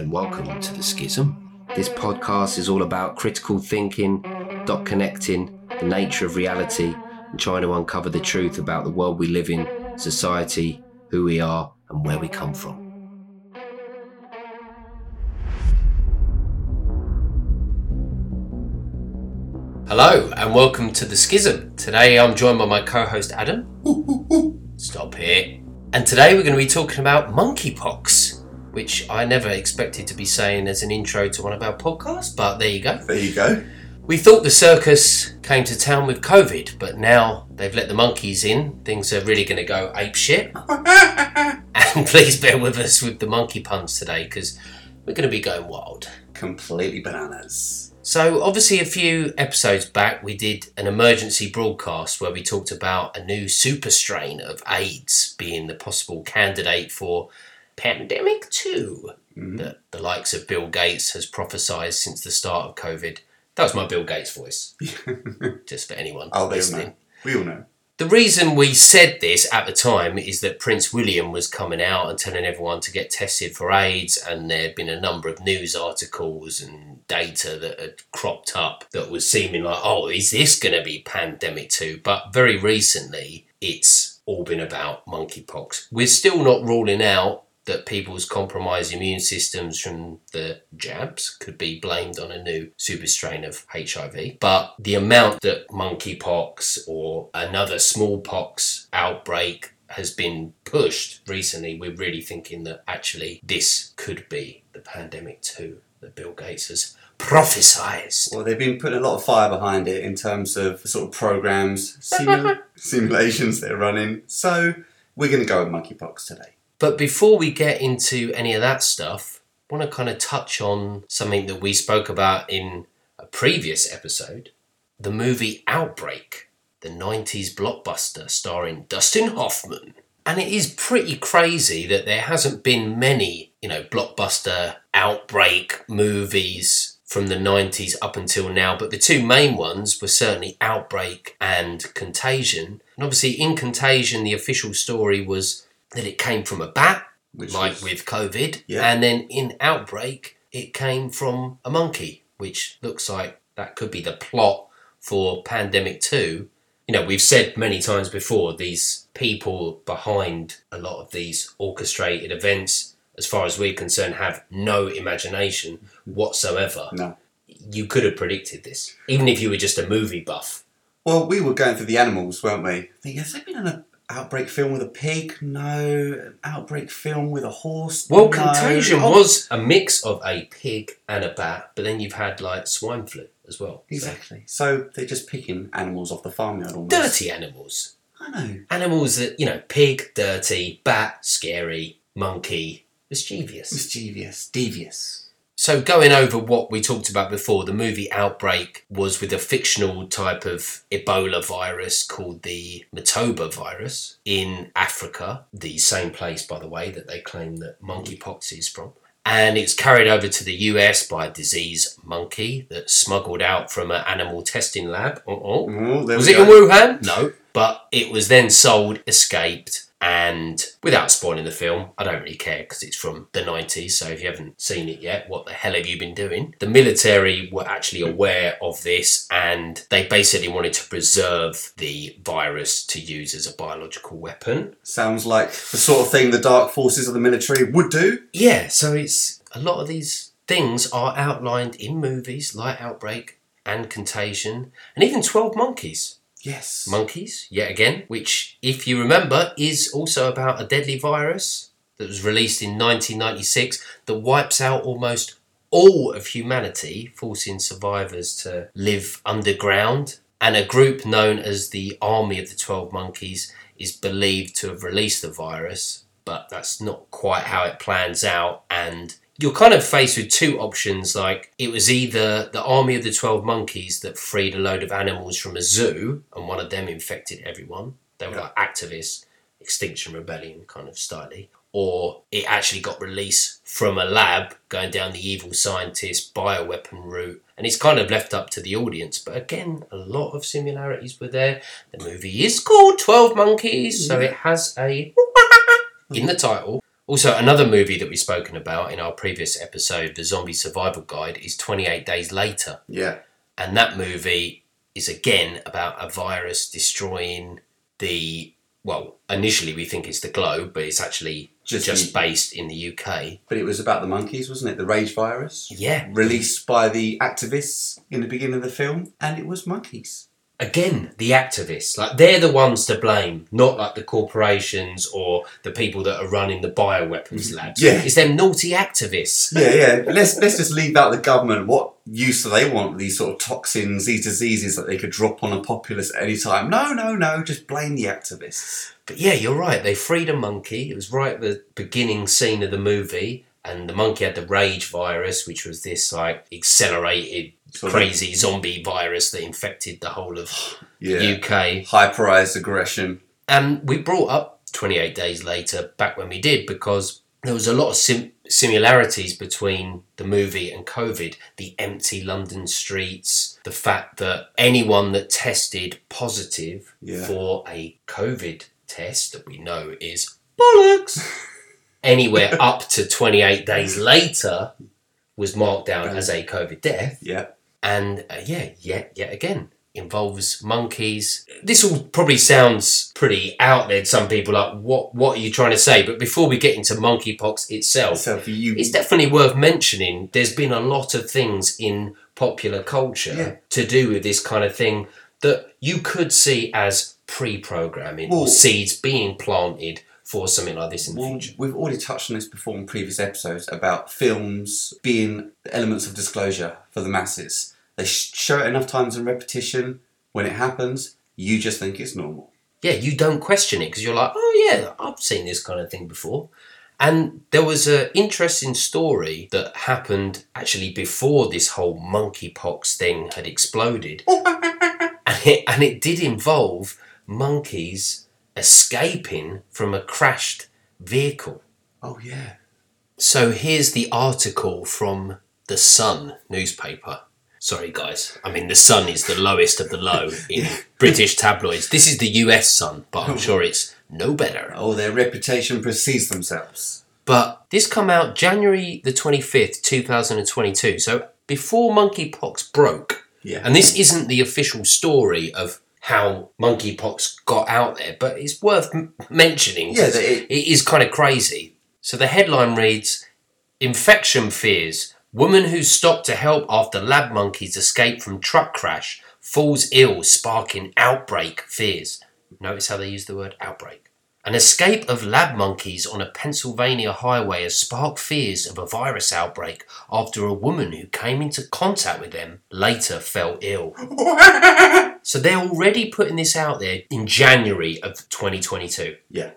and welcome to The Schism. This podcast is all about critical thinking, dot connecting, the nature of reality, and trying to uncover the truth about the world we live in, society, who we are, and where we come from. Hello, and welcome to The Schism. Today I'm joined by my co host Adam. Stop here. And today we're going to be talking about monkeypox, which I never expected to be saying as an intro to one of our podcasts, but there you go. There you go. We thought the circus came to town with COVID, but now they've let the monkeys in. Things are really going to go ape shit. and please bear with us with the monkey puns today because we're going to be going wild. Completely bananas. So, obviously, a few episodes back, we did an emergency broadcast where we talked about a new super strain of AIDS being the possible candidate for Pandemic 2 Mhm. that the likes of Bill Gates has prophesied since the start of COVID. That was my Bill Gates voice, just for anyone Oh, they listening. We all know. The reason we said this at the time is that Prince William was coming out and telling everyone to get tested for AIDS, and there had been a number of news articles and data that had cropped up that was seeming like, oh, is this going to be pandemic too? But very recently, it's all been about monkeypox. We're still not ruling out that people's compromised immune systems from the jabs could be blamed on a new super strain of HIV. But the amount that monkeypox or another smallpox outbreak has been pushed recently, we're really thinking that actually this could be the pandemic too that Bill Gates has prophesied. Well, they've been putting a lot of fire behind it in terms of the sort of programs, simu- simulations they're running. So we're going to go with monkeypox today. But before we get into any of that stuff, I want to kind of touch on something that we spoke about in a previous episode the movie Outbreak, the 90s blockbuster starring Dustin Hoffman. And it is pretty crazy that there hasn't been many, you know, blockbuster outbreak movies from the 90s up until now, but the two main ones were certainly Outbreak and Contagion. And obviously, in Contagion, the official story was that it came from a bat, Which like with COVID, Yeah. and then in Outbreak, it came from a monkey, which looks like that could be the plot for Pandemic 2. You know, we've said many times before, these people behind a lot of these orchestrated events, as far as we're concerned, have no imagination whatsoever. No. You could have predicted this, even if you were just a movie buff. Well, we were going through the animals, weren't we? I think, has there been an outbreak film with a pig? No. Outbreak film with a horse? Well, no. Contagion Oh, was a mix of a pig and a bat, but then you've had like swine flu as well. So, Exactly. So they're just picking animals off the farmyard almost. dirty animals. I know. Animals that, you know, pig, dirty, bat, scary, monkey, mischievous. Mischievous. Devious. So, going over what we talked about before, the movie Outbreak was with a fictional type of Ebola virus called the Motaba virus in Africa, the same place, by the way, that they claim that monkeypox is from. And it's carried over to the US by a disease monkey that's smuggled out from an animal testing lab. Uh-oh. Oh, there Was it in. Wuhan? No. But it was then sold, escaped, and without spoiling the film, I don't really care because it's from the 90s, so if you haven't seen it yet, what the hell have you been doing? The military were actually aware of this and they basically wanted to preserve the virus to use as a biological weapon. Sounds like the sort of thing the dark forces of the military would do. Yeah, so it's a lot of these things are outlined in movies like Outbreak and Contagion and even 12 Monkeys. Yes. Monkeys, yet again, which, if you remember, is also about a deadly virus that was released in 1996 that wipes out almost all of humanity, forcing survivors to live underground. And a group known as the Army of the Twelve Monkeys is believed to have released the virus, but that's not quite how it plans out. And you're kind of faced with two options like it was either the army of the 12 monkeys that freed a load of animals from a zoo and one of them infected everyone they were Yeah. like activists extinction rebellion kind of styly or it actually got released from a lab going down the evil scientist bioweapon route and it's kind of left up to the audience. But again a lot of similarities were there. The movie is called 12 monkeys so it has a in the title Also, another movie that we've spoken about in our previous episode, The Zombie Survival Guide, is 28 Days Later. Yeah. And that movie is again about a virus destroying the. Well, initially we think it's the globe, but it's actually Just just, the- based in the UK. But it was about the monkeys, wasn't it? The rage virus. Yeah. Released by the activists in the beginning of the film, and it was monkeys. Again, the activists, like they're the ones to blame, not like the corporations or the people that are running the bioweapons mm-hmm. labs. Yeah. It's them naughty activists. Yeah, yeah. Let's let's just leave out the government. What use do they want these sort of toxins, these diseases that they could drop on a populace at any time? No, no, no. Just blame the activists. But yeah, you're right. They freed a monkey. It was right at the beginning scene of the movie, and the monkey had the rage virus, which was this like accelerated, Crazy zombie virus that infected the whole of Yeah. UK. Hyperized aggression. And we brought up 28 days later back when we did because there was a lot of sim- similarities between the movie and COVID. The empty London streets, the fact that anyone that tested positive Yeah. for a COVID test that we know is bollocks, anywhere up to 28 days later was marked down as a COVID death Yeah. And uh, yeah, yet yet again involves monkeys. This all probably sounds pretty out there to some people. Like, what what are you trying to say? But before we get into monkeypox itself, So you, it's definitely worth mentioning. There's been a lot of things in popular culture Yeah. to do with this kind of thing that you could see as pre-programming Well- or seeds being planted for something like this in the Well, future. we've already touched on this before in previous episodes about films being elements of disclosure for the masses. They show it enough times in repetition. When it happens, you just think it's normal. yeah, you don't question it because you're like, oh yeah, I've seen this kind of thing before. And there was an interesting story that happened actually before this whole monkeypox thing had exploded, and it and it did involve monkeys escaping from a crashed vehicle. Oh yeah. So here's the article from the Sun newspaper. Sorry, guys. I mean, the Sun is the lowest of the low in British tabloids. This is the US Sun, but I'm oh. sure it's no better. Oh, their reputation precedes themselves. But this come out January the 25th, 2022. So before monkeypox broke. Yeah. And this isn't the official story of how monkeypox got out there, but it's worth m- mentioning. Yeah, it- it is kind of crazy. So the headline reads Infection fears. Woman who stopped to help after lab monkeys escape from truck crash falls ill, sparking outbreak fears. Notice how they use the word outbreak. An escape of lab monkeys on a Pennsylvania highway has sparked fears of a virus outbreak after a woman who came into contact with them later fell ill. So they're already putting this out there in January of 2022. Yeah.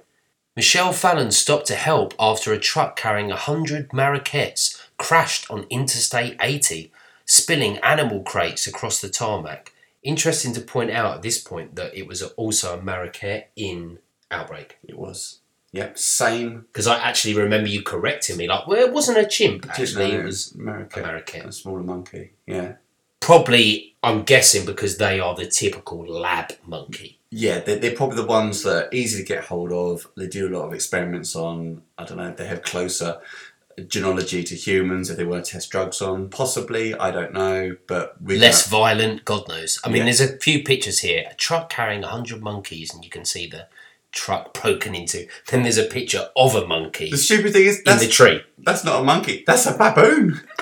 Michelle Fallon stopped to help after a truck carrying 100 Marrakettes crashed on Interstate 80, spilling animal crates across the tarmac. Interesting to point out at this point that it was also a Marraket in Outbreak. It was. Yep. Same. Because I actually remember you correcting me, like, well, it wasn't a chimp, actually, it was America. a Marraket. A smaller monkey. Yeah. Probably, I'm guessing, because they are the typical lab monkey. Yeah, they're, they're probably the ones that are easy to get hold of. They do a lot of experiments on, I don't know, they have closer genealogy to humans, if they want to test drugs on. Possibly, I don't know, but Less violent, God knows. I mean, Yeah. there's a few pictures here. A truck carrying 100 monkeys, and you can see the truck broken into. Then there's a picture of a monkey The stupid thing is, in the tree. that's not a monkey, that's a baboon.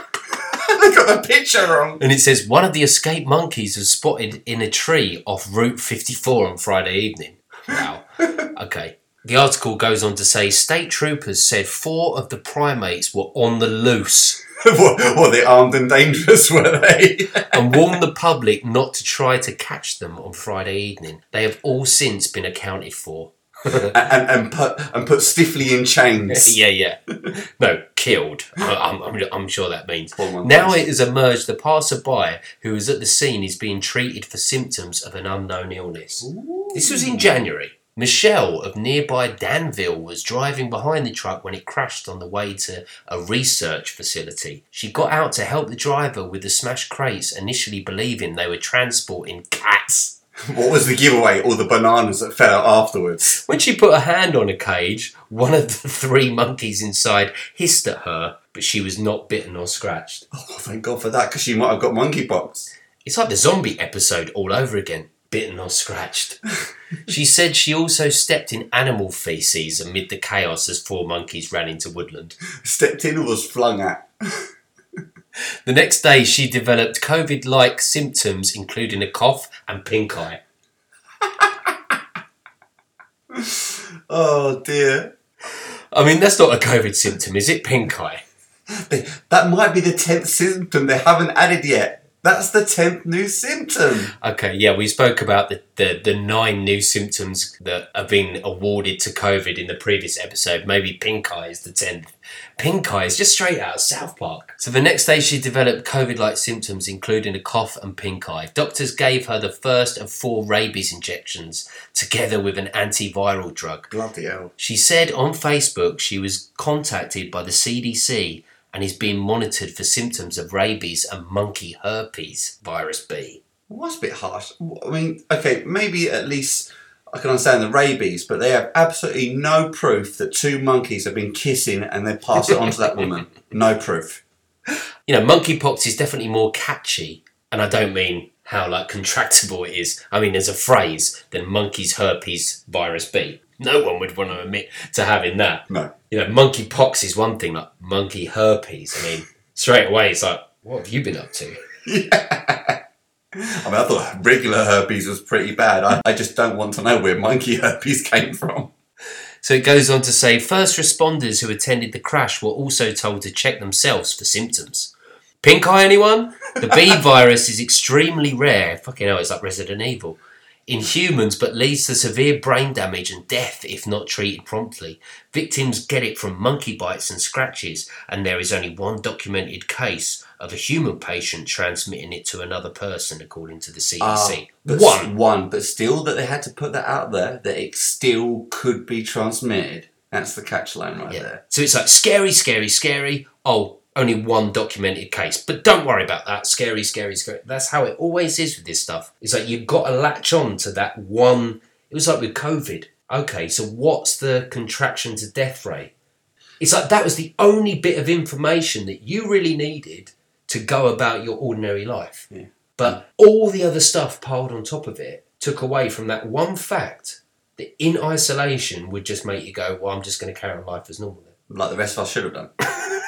they got the picture wrong. And it says one of the escaped monkeys was spotted in a tree off Route 54 on Friday evening. Wow. okay. The article goes on to say state troopers said four of the primates were on the loose what, what, they armed and dangerous, were they? and warned the public not to try to catch them on Friday evening. They have all since been accounted for. and, and, and put and put stiffly in chains. yeah, yeah. No, killed. I'm, I'm, I'm sure that means. Now it has emerged the passerby who was at the scene is being treated for symptoms of an unknown illness. This was in January. Michelle of nearby Danville was driving behind the truck when it crashed on the way to a research facility. She got out to help the driver with the smashed crates, initially believing they were transporting cats. What was the giveaway? All the bananas that fell out afterwards. When she put a hand on a cage, one of the three monkeys inside hissed at her, but she was not bitten or scratched. Oh, thank God for that, because she might have got monkeypox. It's like the zombie episode all over again. Bitten or scratched. she said she also stepped in animal feces amid the chaos as four monkeys ran into woodland. Stepped in or was flung at. The next day, she developed COVID like symptoms, including a cough and pink eye. Oh dear. I mean, that's not a COVID symptom, is it? Pink eye. That might be the tenth symptom they haven't added yet. That's the tenth new symptom. Okay, yeah, we spoke about the, the, the nine new symptoms that have been awarded to COVID in the previous episode. Maybe pink eye is the tenth. Pink eye is just straight out of South Park. So the next day, she developed COVID like symptoms, including a cough and pink eye. Doctors gave her the first of four rabies injections, together with an antiviral drug. Bloody hell. She said on Facebook she was contacted by the CDC and is being monitored for symptoms of rabies and monkey herpes virus B. Well, that's a bit harsh. I mean, okay, maybe at least I can understand the rabies, but they have absolutely no proof that two monkeys have been kissing and they pass it on to that woman. No proof. You know, monkeypox is definitely more catchy, and I don't mean how like contractable it is. I mean as a phrase than monkey's herpes virus B. No one would want to admit to having that. No. You know, monkey pox is one thing, like monkey herpes. I mean, straight away it's like, what have you been up to? I mean, I thought regular herpes was pretty bad. I, I just don't want to know where monkey herpes came from. So it goes on to say first responders who attended the crash were also told to check themselves for symptoms. Pink eye, anyone? The B virus is extremely rare. Fucking hell, it's like Resident Evil. In humans, but leads to severe brain damage and death if not treated promptly. Victims get it from monkey bites and scratches, and there is only one documented case of a human patient transmitting it to another person, according to the ah, CDC. But one. One, but still that they had to put that out there that it still could be transmitted. That's the catch line right Yeah. there. So it's like scary, scary, scary. Oh, only one documented case. But don't worry about that. Scary, scary, scary. That's how it always is with this stuff. It's like you've got to latch on to that one. It was like with COVID. Okay, so what's the contraction to death rate? It's like that was the only bit of information that you really needed to go about your ordinary life. Yeah. But all the other stuff piled on top of it took away from that one fact that in isolation would just make you go, well, I'm just going to carry on life as normal. Like the rest of us should have done.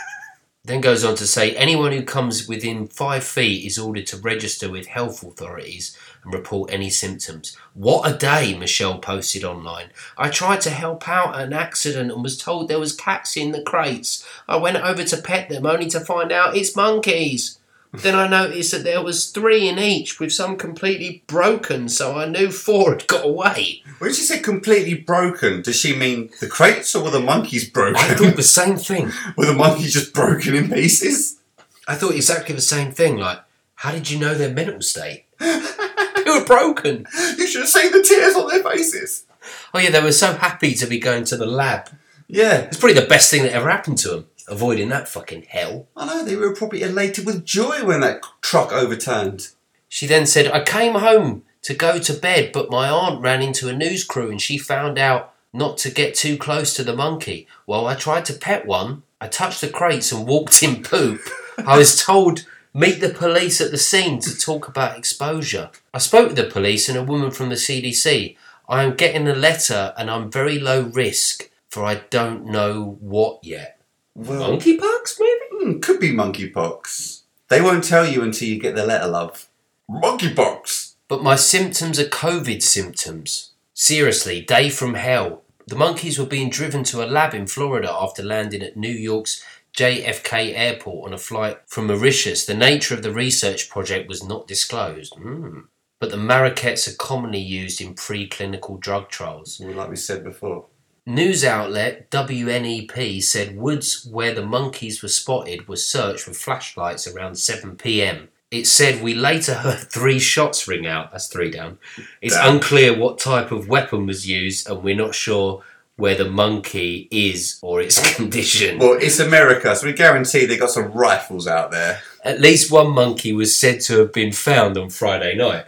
Then goes on to say anyone who comes within five feet is ordered to register with health authorities and report any symptoms. What a day, Michelle posted online. I tried to help out at an accident and was told there was cats in the crates. I went over to pet them only to find out it's monkeys. Then I noticed that there was three in each with some completely broken, so I knew four had got away. When she said completely broken, does she mean the crates or were the monkeys broken? I thought the same thing. were the monkeys just broken in pieces? I thought exactly the same thing. Like, how did you know their mental state? they were broken. You should have seen the tears on their faces. Oh yeah, they were so happy to be going to the lab. Yeah. It's probably the best thing that ever happened to them. Avoiding that fucking hell. I know, they were probably elated with joy when that truck overturned. She then said, I came home to go to bed, but my aunt ran into a news crew and she found out not to get too close to the monkey. Well, I tried to pet one. I touched the crates and walked in poop. I was told, meet the police at the scene to talk about exposure. I spoke with the police and a woman from the CDC. I am getting a letter and I'm very low risk, for I don't know what yet. Well, Monkeypox, maybe? hmm, could be monkeypox. They won't tell you until you get the letter, love. Monkeypox! But my symptoms are COVID symptoms. Seriously, day from hell. The monkeys were being driven to a lab in Florida after landing at New York's JFK airport on a flight from Mauritius. The nature of the research project was not disclosed. Hmm. But the mariquettes are commonly used in preclinical drug trials. Well, like we said before. News outlet WNEP said woods where the monkeys were spotted were searched with flashlights around 7 pm. It said we later heard three shots ring out. That's three down. It's unclear what type of weapon was used, and we're not sure where the monkey is or its condition. Well, it's America, so we guarantee they got some rifles out there. At least one monkey was said to have been found on Friday night.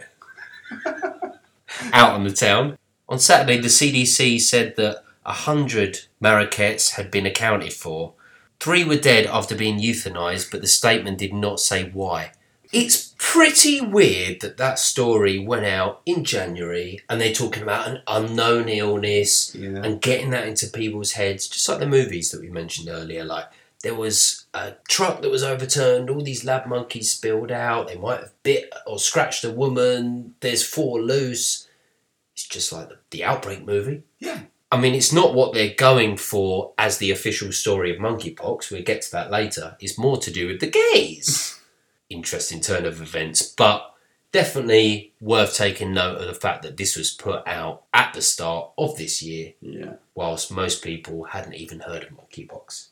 out on the town. On Saturday, the CDC said that 100 Marrakettes had been accounted for. Three were dead after being euthanized, but the statement did not say why. It's pretty weird that that story went out in January and they're talking about an unknown illness Yeah. and getting that into people's heads, just like the movies that we mentioned earlier. Like there was a truck that was overturned, all these lab monkeys spilled out, they might have bit or scratched a woman, there's four loose. It's just like the, the Outbreak movie. Yeah. I mean, it's not what they're going for as the official story of monkeypox. We'll get to that later. It's more to do with the gays. Interesting turn of events, but definitely worth taking note of the fact that this was put out at the start of this year, Yeah. whilst most people hadn't even heard of monkeypox.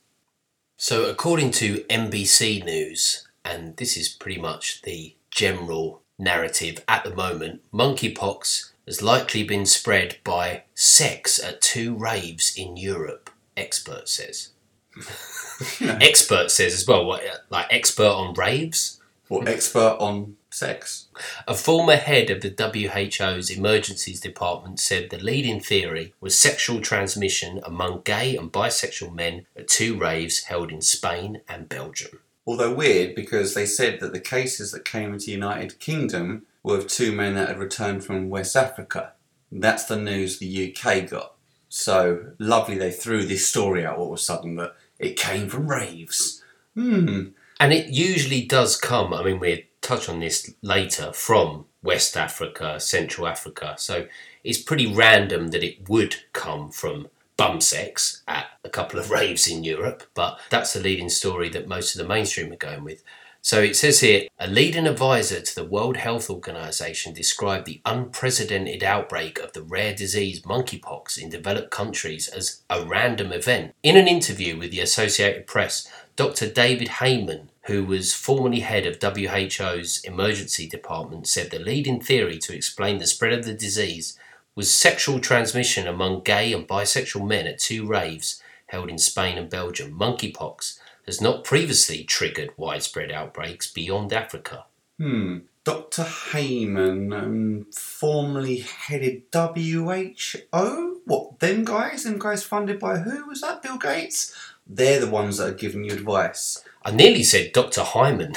So, according to NBC News, and this is pretty much the general narrative at the moment, monkeypox has likely been spread by sex at two raves in Europe, expert says. expert says as well, what, like expert on raves? Or expert on sex. A former head of the WHO's emergencies department said the leading theory was sexual transmission among gay and bisexual men at two raves held in Spain and Belgium. Although weird because they said that the cases that came into the United Kingdom were of two men that had returned from West Africa. That's the news the UK got. So lovely they threw this story out all of a sudden that it came from raves. Hmm. And it usually does come, I mean, we'll touch on this later, from West Africa, Central Africa. So it's pretty random that it would come from bum sex at a couple of raves in Europe, but that's the leading story that most of the mainstream are going with. So it says here a leading advisor to the World Health Organization described the unprecedented outbreak of the rare disease monkeypox in developed countries as a random event. In an interview with the Associated Press, Dr. David Heymann, who was formerly head of WHO's emergency department, said the leading theory to explain the spread of the disease was sexual transmission among gay and bisexual men at two raves held in Spain and Belgium. Monkeypox has not previously triggered widespread outbreaks beyond Africa. Hmm. Dr. Heymann um, formerly headed WHO. What, them guys? Them guys funded by who? Was that Bill Gates? They're the ones that are giving you advice. I nearly said Dr. Hyman.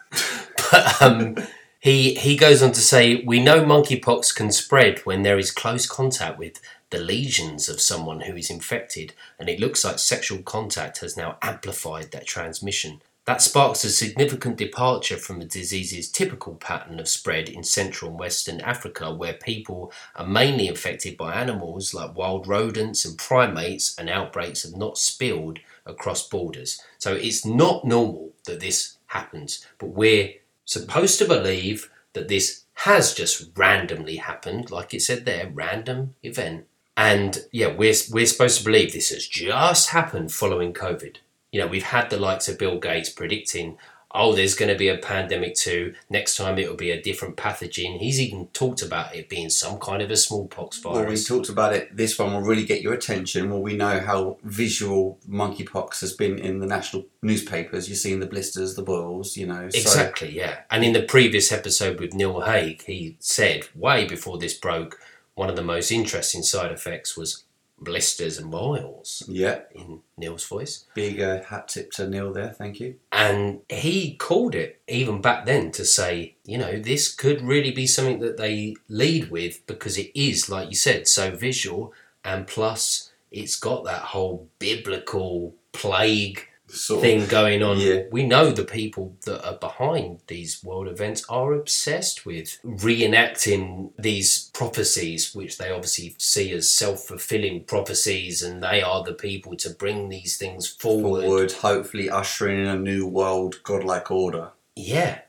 but um, he, he goes on to say We know monkeypox can spread when there is close contact with the lesions of someone who is infected, and it looks like sexual contact has now amplified that transmission. That sparks a significant departure from the disease's typical pattern of spread in Central and Western Africa, where people are mainly infected by animals like wild rodents and primates, and outbreaks have not spilled across borders. So it's not normal that this happens, but we're supposed to believe that this has just randomly happened, like it said there, random event. And yeah, we're, we're supposed to believe this has just happened following COVID. You know, we've had the likes of Bill Gates predicting, oh, there's going to be a pandemic too. Next time it will be a different pathogen. He's even talked about it being some kind of a smallpox virus. Well, we talked about it. This one will really get your attention. Well, we know how visual monkeypox has been in the national newspapers. You've seen the blisters, the boils, you know. So, Exactly, yeah. And in the previous episode with Neil Hague, he said way before this broke, one of the most interesting side effects was blisters and boils yeah, in Neil's voice. big uh, hat tip to Neil there. Thank you. And he called it even back then to say, you know, this could really be something that they lead with because it is, like you said, so visual and plus it's got that whole biblical plague Sort of. thing going on. Yeah. We know the people that are behind these world events are obsessed with reenacting these prophecies, which they obviously see as self fulfilling prophecies, and they are the people to bring these things forward. forward, hopefully ushering in a new world, godlike order. Yeah.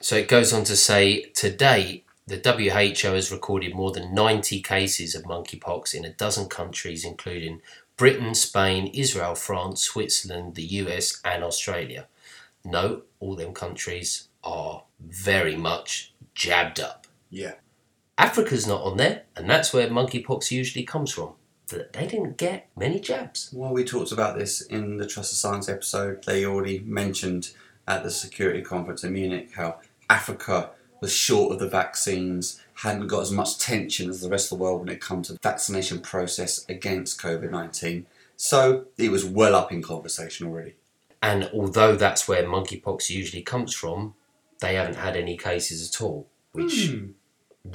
So it goes on to say today the WHO has recorded more than 90 cases of monkeypox in a dozen countries, including Britain, Spain, Israel, France, Switzerland, the US, and Australia. Note all them countries are very much jabbed up. Yeah. Africa's not on there, and that's where monkeypox usually comes from. That They didn't get many jabs. Well, we talked about this in the Trust of Science episode. They already mentioned at the security conference in Munich how Africa was short of the vaccines, hadn't got as much tension as the rest of the world when it comes to the vaccination process against COVID 19. So it was well up in conversation already. And although that's where monkeypox usually comes from, they haven't had any cases at all, which Hmm.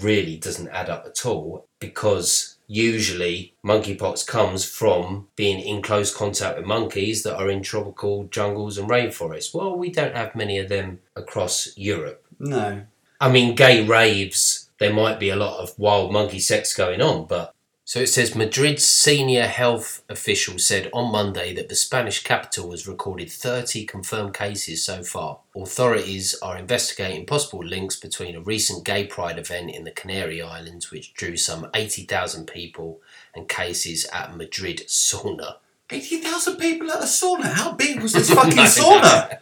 really doesn't add up at all because usually monkeypox comes from being in close contact with monkeys that are in tropical jungles and rainforests. Well, we don't have many of them across Europe. No. I mean, gay raves, there might be a lot of wild monkey sex going on, but. So it says Madrid's senior health official said on Monday that the Spanish capital has recorded 30 confirmed cases so far. Authorities are investigating possible links between a recent gay pride event in the Canary Islands, which drew some 80,000 people, and cases at Madrid sauna. 80,000 people at a sauna? How big was this fucking sauna?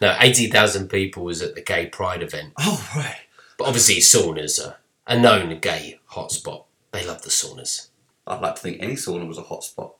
No, 80,000 people was at the gay pride event. Oh, right. But obviously, saunas are a known gay hotspot. They love the saunas. I'd like to think any sauna was a hotspot.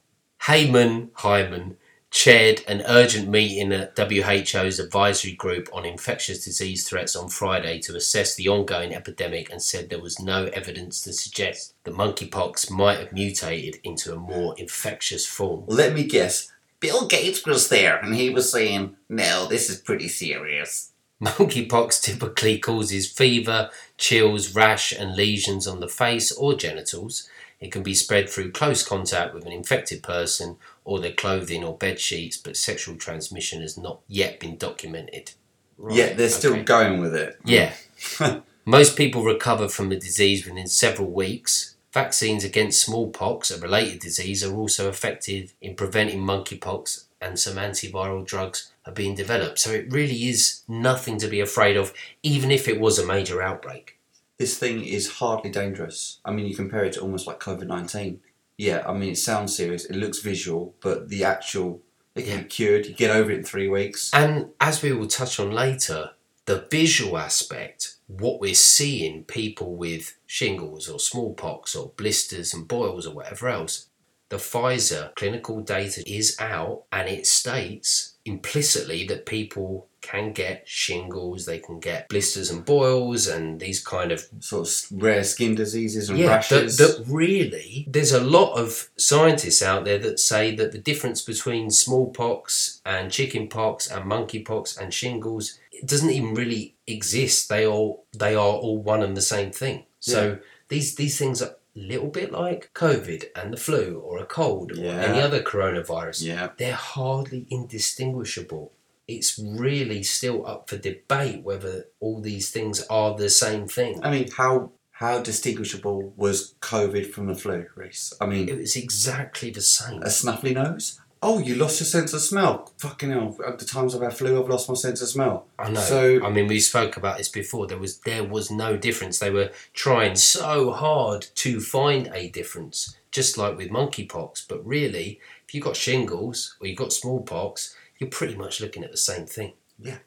Heymann Hyman chaired an urgent meeting at WHO's advisory group on infectious disease threats on Friday to assess the ongoing epidemic and said there was no evidence to suggest that monkeypox might have mutated into a more infectious form. Let me guess. Bill Gates was there and he was saying, no, this is pretty serious. Monkeypox typically causes fever, chills, rash, and lesions on the face or genitals. It can be spread through close contact with an infected person or their clothing or bed sheets, but sexual transmission has not yet been documented. Right, Yet they're still okay. going with it. Yeah. Most people recover from the disease within several weeks. Vaccines against smallpox, a related disease, are also effective in preventing monkeypox, and some antiviral drugs are being developed. So it really is nothing to be afraid of, even if it was a major outbreak. This thing is hardly dangerous. I mean, you compare it to almost like COVID 19. Yeah, I mean, it sounds serious, it looks visual, but the actual, it can Yeah. be cured, you get over it in three weeks. And as we will touch on later, the visual aspect, what we're seeing people with shingles or smallpox or blisters and boils or whatever else, the Pfizer clinical data is out and it states implicitly that people can get shingles, they can get blisters and boils and these kind of Sort of rare skin diseases and yeah, that, rashes. that really, there's a lot of scientists out there that say that the difference between smallpox and chickenpox and monkeypox and shingles it doesn't even really exist. They all they are all one and the same thing. So these these things are little bit like COVID and the flu or a cold or Yeah. any other coronavirus. yeah. They're hardly indistinguishable. It's really still up for debate whether all these things are the same thing. I mean, how how distinguishable was COVID from the flu, Reese? I mean, It was exactly the same. a snuffly nose? Oh, you lost your sense of smell. Fucking hell. At the times I've had flu, I've lost my sense of smell. I know. So- I mean, we spoke about this before. There was there was no difference. They were trying so hard to find a difference, just like with monkeypox. But really, if you've got shingles or you've got smallpox, you're pretty much looking at the same thing. Yeah.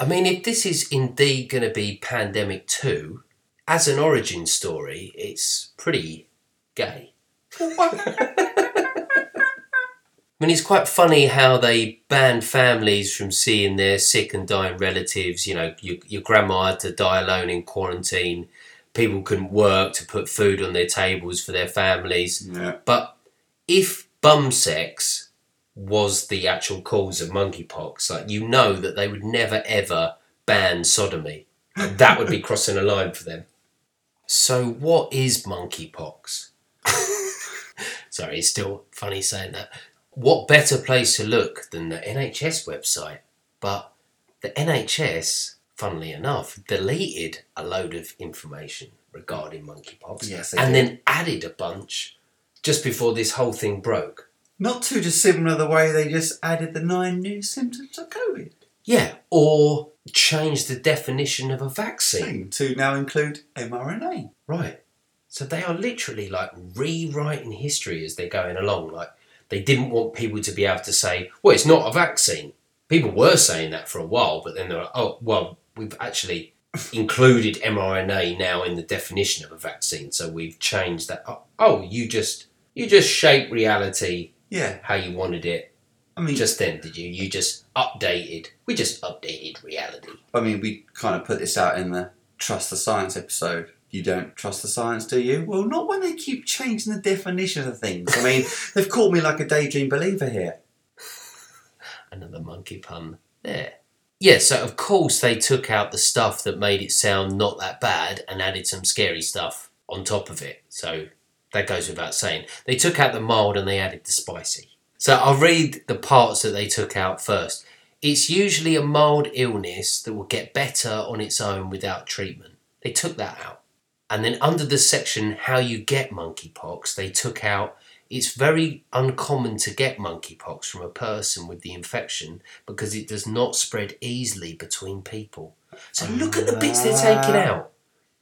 I mean, if this is indeed going to be pandemic two, as an origin story, it's pretty gay. I mean, it's quite funny how they banned families from seeing their sick and dying relatives. You know, your, your grandma had to die alone in quarantine. People couldn't work to put food on their tables for their families. Yeah. But if bum sex was the actual cause of monkeypox, like you know that they would never ever ban sodomy. That would be crossing a line for them. So, what is monkeypox? Sorry, it's still funny saying that. What better place to look than the NHS website? But the NHS, funnily enough, deleted a load of information regarding monkeypox Yes, and did. then added a bunch just before this whole thing broke. Not too dissimilar the way they just added the nine new symptoms of COVID. Yeah, or changed the definition of a vaccine. To now include mRNA. Right. So they are literally like rewriting history as they're going along. Like they didn't want people to be able to say, well, it's not a vaccine. People were saying that for a while, but then they're like, oh, well, we've actually included mRNA now in the definition of a vaccine. So we've changed that. Oh, oh you just you just shaped reality Yeah. how you wanted it I mean, just then, did you? You just updated. We just updated reality. I mean, we kind of put this out in the trust the science episode. You don't trust the science, do you? Well, not when they keep changing the definition of things. I mean, they've called me like a daydream believer here. Another monkey pun there. Yeah, so of course they took out the stuff that made it sound not that bad and added some scary stuff on top of it. So that goes without saying. They took out the mild and they added the spicy. So I'll read the parts that they took out first. It's usually a mild illness that will get better on its own without treatment. They took that out. And then under the section how you get monkeypox, they took out it's very uncommon to get monkeypox from a person with the infection because it does not spread easily between people. So look at the bits they're taking ah. out.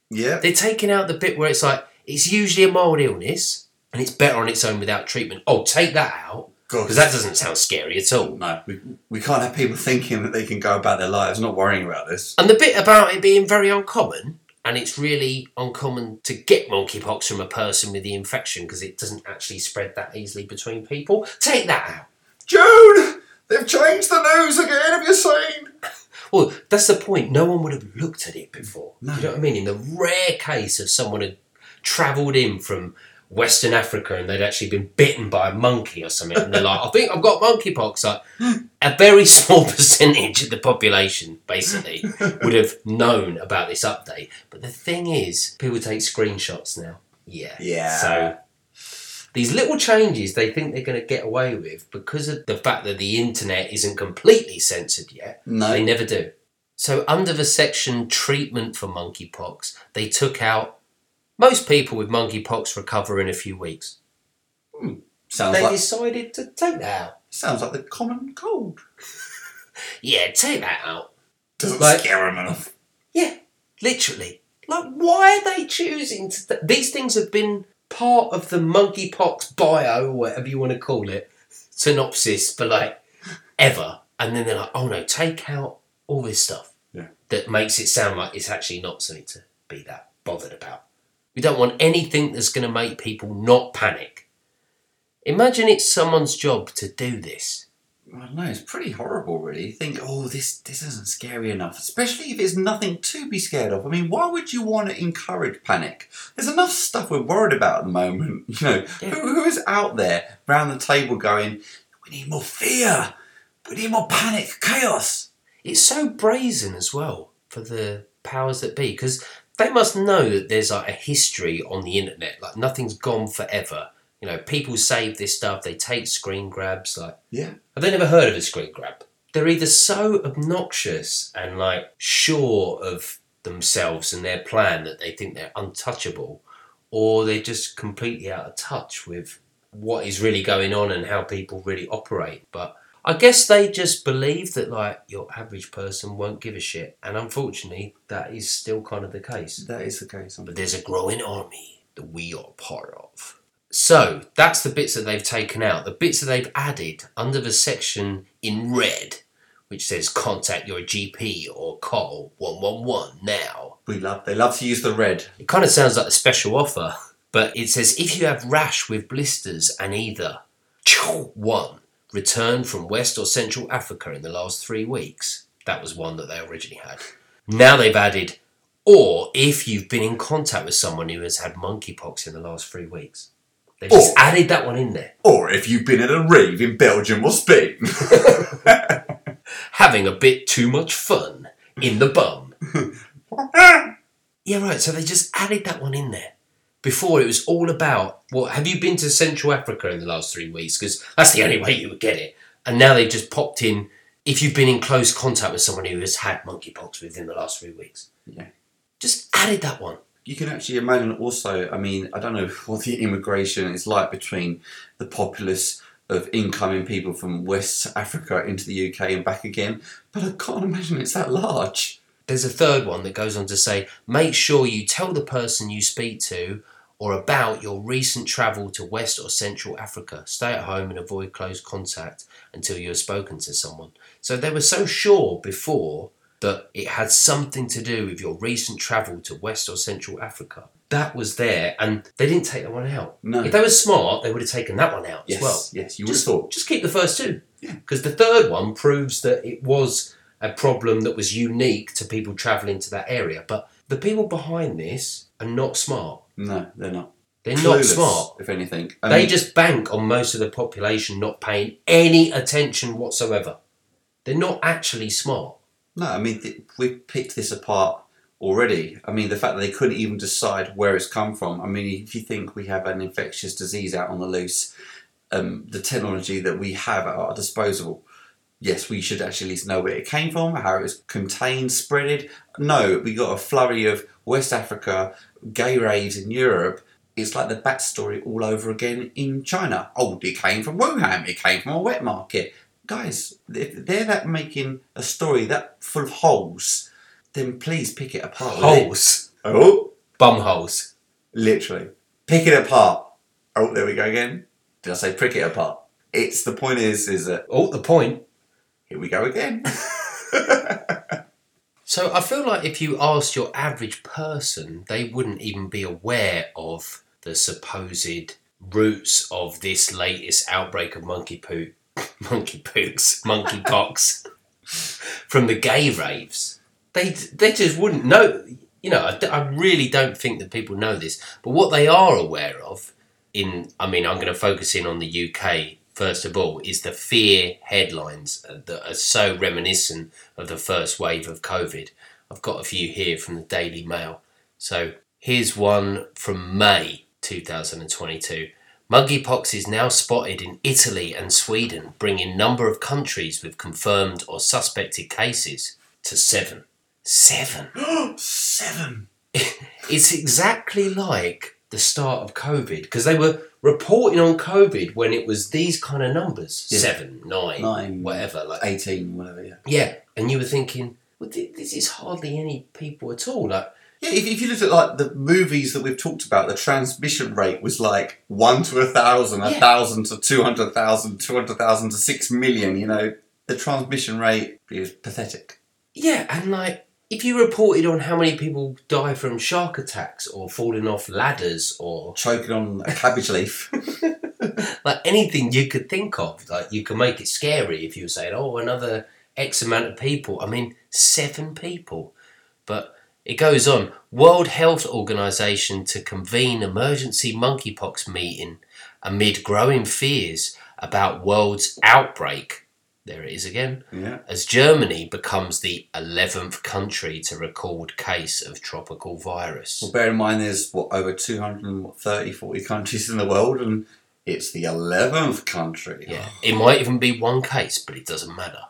Yeah. They're taking out the bit where it's like it's usually a mild illness and it's better on its own without treatment. Oh, take that out because that doesn't sound scary at all. No, we, we can't have people thinking that they can go about their lives not worrying about this. And the bit about it being very uncommon, and it's really uncommon to get monkeypox from a person with the infection because it doesn't actually spread that easily between people. Take that out. June! They've changed the news again, have you seen? Well, that's the point. No one would have looked at it before. No. You know what I mean? In the rare case of someone had travelled in from Western Africa and they'd actually been bitten by a monkey or something, and they're like, I think I've got monkeypox. Like, a very small percentage of the population, basically, would have known about this update. But the thing is, people take screenshots now. Yeah. Yeah. So these little changes they think they're going to get away with because of the fact that the internet isn't completely censored yet. No. They never do. So, under the section treatment for monkeypox, they took out most people with monkeypox recover in a few weeks. Hmm. Sounds They like decided to take that out. sounds like the common cold. Yeah, take that out. Doesn't Like- scare them enough. Yeah, literally. Like, why are they choosing to? Th- These things have been part of the monkeypox bio, or whatever you want to call it, synopsis for like ever. And then they're like, oh no, take out all this stuff Yeah. that makes it sound like it's actually not something to be that bothered about. We don't want anything that's going to make people not panic. Imagine it's someone's job to do this. I don't know, it's pretty horrible really. You think, oh this this isn't scary enough. Especially if there's nothing to be scared of. I mean, why would you want to encourage panic? There's enough stuff we're worried about at the moment. You know, Yeah. who, who is out there round the table going, We need more fear, we need more panic, chaos. It's so brazen as well for the powers that be because they must know that there's like a history on the internet. Like nothing's gone forever. You know, people save this stuff. They take screen grabs. Like Yeah. have they never heard of a screen grab? They're either so obnoxious and like sure of themselves and their plan that they think they're untouchable, or they're just completely out of touch with what is really going on and how people really operate. But I guess they just believe that like your average person won't give a shit, and unfortunately, that is still kind of the case. That is the case. But there's a growing army that we are part of. So that's the bits that they've taken out. The bits that they've added under the section in red, which says contact your GP or call 111 now. We love they love to use the red. It kind of sounds like a special offer, but it says if you have rash with blisters and either one returned from West or Central Africa in the last three weeks, that was one that they originally had. Now they've added, or if you've been in contact with someone who has had monkeypox in the last three weeks. They've just added that one in there. Or if you've been at a rave in Belgium or Spain. Having a bit too much fun in the bum. Yeah, right. So they just added that one in there. Before it was all about, well, have you been to Central Africa in the last three weeks? Because that's the only way you would get it. And now they've just popped in, if you've been in close contact with someone who has had monkeypox within the last three weeks. Yeah. Just added that one. You can actually imagine also, I mean, I don't know what the immigration is like between the populace of incoming people from West Africa into the UK and back again, but I can't imagine it's that large. There's a third one that goes on to say, make sure you tell the person you speak to or about your recent travel to West or Central Africa. Stay at home and avoid close contact until you have spoken to someone. So they were so sure before that it had something to do with your recent travel to West or Central Africa. That was there, and they didn't take that one out. No. If they were smart, they would have taken that one out Yes, as well. yes, you would have Just, thought. just keep the first two. Yeah. Because the third one proves that it was a problem that was unique to people travelling to that area. But The people behind this are not smart. No, they're not. They're not Clueless, smart. if anything. I They mean, just bank on most of the population not paying any attention whatsoever. They're not actually smart. No, I mean, th- we've picked this apart already. I mean, the fact that they couldn't even decide where it's come from. I mean, if you think we have an infectious disease out on the loose, um, the technology that we have at our disposal, yes, we should actually at least know where it came from, how it was contained, spreaded. No, we got a flurry of West Africa, gay raves in Europe. It's like the bat story all over again in China. Oh, it came from Wuhan. It came from a wet market. Guys, if they're that making a story that full of holes, then please pick it apart. Holes. Oh, Bum holes. literally. Pick it apart. Oh, there we go again. Did I say prick it apart? It's the point is is that Oh, the point. Here we go again. So I feel like if you asked your average person, they wouldn't even be aware of the supposed roots of this latest outbreak of monkey poop, monkey pooks, monkey pox from the gay raves. They they just wouldn't know. You know, I really don't think that people know this. But what they are aware of, in I mean, I'm going to focus in on the UK first of all, is the fear headlines that are so reminiscent of the first wave of COVID. I've got a few here from the Daily Mail. So here's one from May 2022. Monkeypox is now spotted in Italy and Sweden, bringing number of countries with confirmed or suspected cases to seven. Seven. Seven. It's exactly like the start of COVID because they were reporting on COVID when it was these kind of numbers Yeah. seven, nine, Nine. whatever. Like, 18, whatever, yeah. yeah, and you were thinking, well, this is hardly any people at all. Like, Yeah, if, if you look at like the movies that we've talked about, the transmission rate was like one to a thousand, a Yeah. thousand to two hundred thousand, two hundred thousand to six million. You know, the transmission rate is pathetic. yeah, and like if you reported on how many people die from shark attacks or falling off ladders or Choking on a cabbage leaf. like anything you could think of, like you could make it scary if you were saying, oh, another X amount of people. I mean, seven people. But it goes on. World Health Organization to convene emergency monkeypox meeting amid growing fears about world's outbreak. There it is again. yeah. As Germany becomes the 11th country to record case of tropical virus. Well, bear in mind there's what over 230, 40 countries in the world, and it's the eleventh country. Yeah, it might even be one case, but it doesn't matter.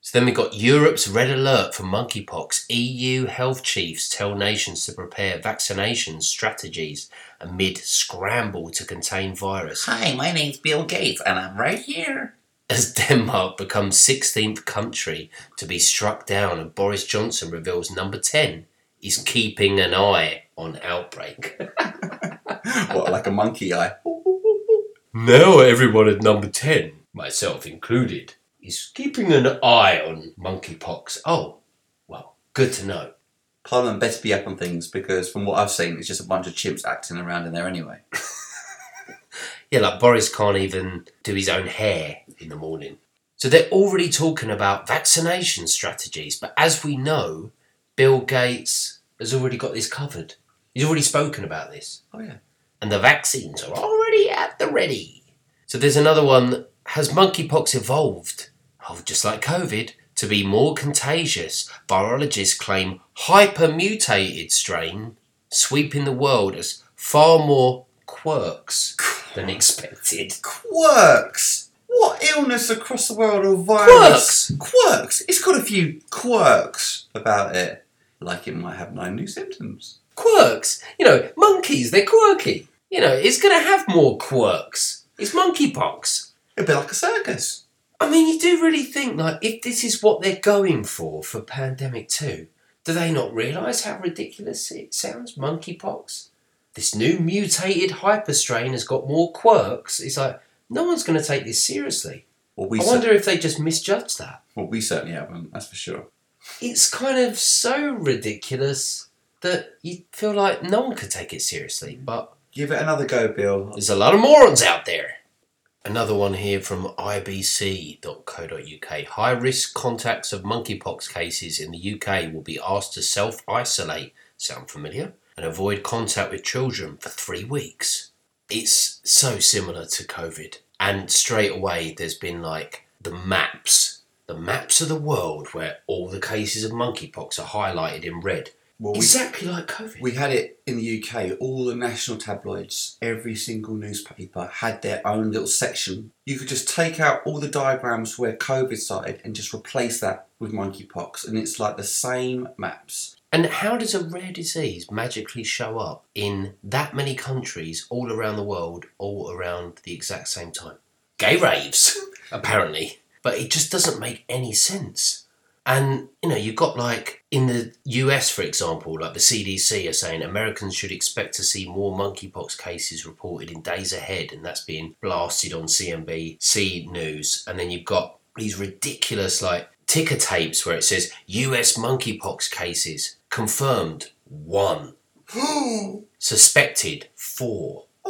So then we've got Europe's red alert for monkeypox. EU health chiefs tell nations to prepare vaccination strategies amid scramble to contain virus. Hi, my name's Bill Gates, and I'm right here. As Denmark becomes 16th country to be struck down, and Boris Johnson reveals number 10 is keeping an eye on outbreak. what, like a monkey eye? Now everyone at number 10, myself included, is keeping an eye on monkeypox. Oh, well, good to know. Parliament better be up on things because, from what I've seen, it's just a bunch of chimps acting around in there anyway. Yeah, like Boris can't even do his own hair in the morning. So they're already talking about vaccination strategies, but as we know, Bill Gates has already got this covered. He's already spoken about this. Oh yeah. and the vaccines are already at the ready. So there's another one. Has monkeypox evolved? Oh, just like COVID, to be more contagious. Virologists claim hypermutated strain sweeping the world as far more quirks than expected. Quirks. What illness across the world or virus? Quirks. Quirks. It's got a few quirks about it, like it might have nine new symptoms. Quirks, you know, monkeys, they're quirky. You know, it's going to have more quirks. It's monkeypox. It'd be like a circus. I mean, you do really think, like, if this is what they're going for for Pandemic 2, do they not realise how ridiculous it sounds? Monkeypox? This new mutated hyperstrain has got more quirks. It's like, no one's going to take this seriously. Well, we I cer- wonder if they just misjudged that. well, we certainly haven't. That's for sure. It's kind of so ridiculous that you feel like no one could take it seriously, but Give it another go, Bill. There's a lot of morons out there. Another one here from ibc.co.uk. High risk contacts of monkeypox cases in the UK will be asked to self isolate Sound familiar? And avoid contact with children for three weeks. It's so similar to COVID. And straight away, there's been like the maps, the maps of the world where all the cases of monkeypox are highlighted in red. Well, we, exactly like COVID. we had it in the UK. All the national tabloids, every single newspaper had their own little section. You could just take out all the diagrams where COVID started and just replace that with monkeypox, and it's like the same maps. And how does a rare disease magically show up in that many countries all around the world, all around the exact same time? Gay raves, apparently. But it just doesn't make any sense. And, you know, you've got like in the US, for example, like the CDC are saying Americans should expect to see more monkeypox cases reported in days ahead, and that's being blasted on CNBC News. And then you've got these ridiculous, like, ticker tapes where it says US monkeypox cases confirmed one, suspected four,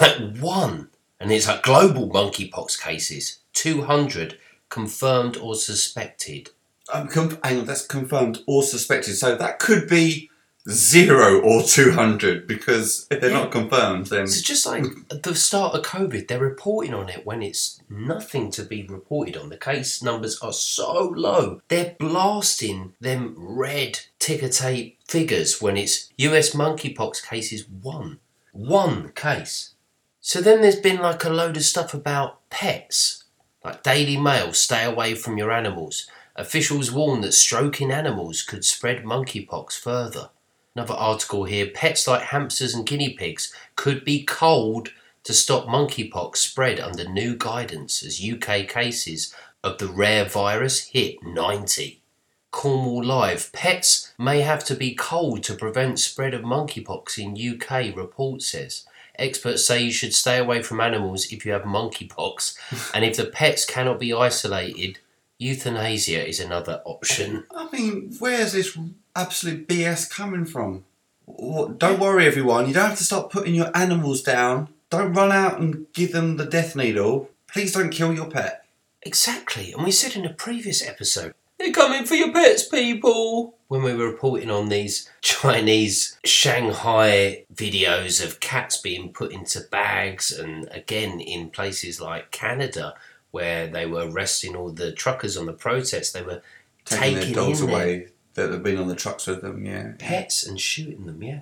like one. And it's like global monkeypox cases, 200 confirmed or suspected. Um, conf- hang on, that's confirmed or suspected. So that could be zero or 200 because if they're Yeah. not confirmed, then. It's just like the start of COVID, they're reporting on it when it's nothing to be reported on. The case numbers are so low. They're blasting them red ticker tape figures when it's US monkeypox cases one. One case. So then there's been like a load of stuff about pets. Like Daily Mail, stay away from your animals. Officials warn that stroking animals could spread monkeypox further. Another article here pets like hamsters and guinea pigs could be cold to stop monkeypox spread under new guidance as UK cases of the rare virus hit 90. Cornwall Live pets may have to be cold to prevent spread of monkeypox in UK, report says. Experts say you should stay away from animals if you have monkeypox, and if the pets cannot be isolated, euthanasia is another option. I mean, where's this absolute BS coming from? What- Don't worry, everyone. You don't have to start putting your animals down. Don't run out and give them the death needle. Please don't kill your pet. Exactly, and we said in a previous episode, they're coming for your pets, people. When we were reporting on these Chinese Shanghai videos of cats being put into bags, and again in places like Canada, where they were arresting all the truckers on the protest, they were Taking, taking their dogs away that have been on the trucks with them, yeah. pets and shooting them. Yeah,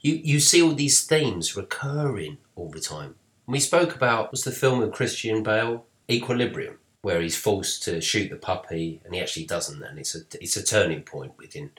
you you see all these themes recurring all the time. We spoke about was the film with Christian Bale, Equilibrium, where he's forced to shoot the puppy and he actually doesn't, and it's a it's a turning point within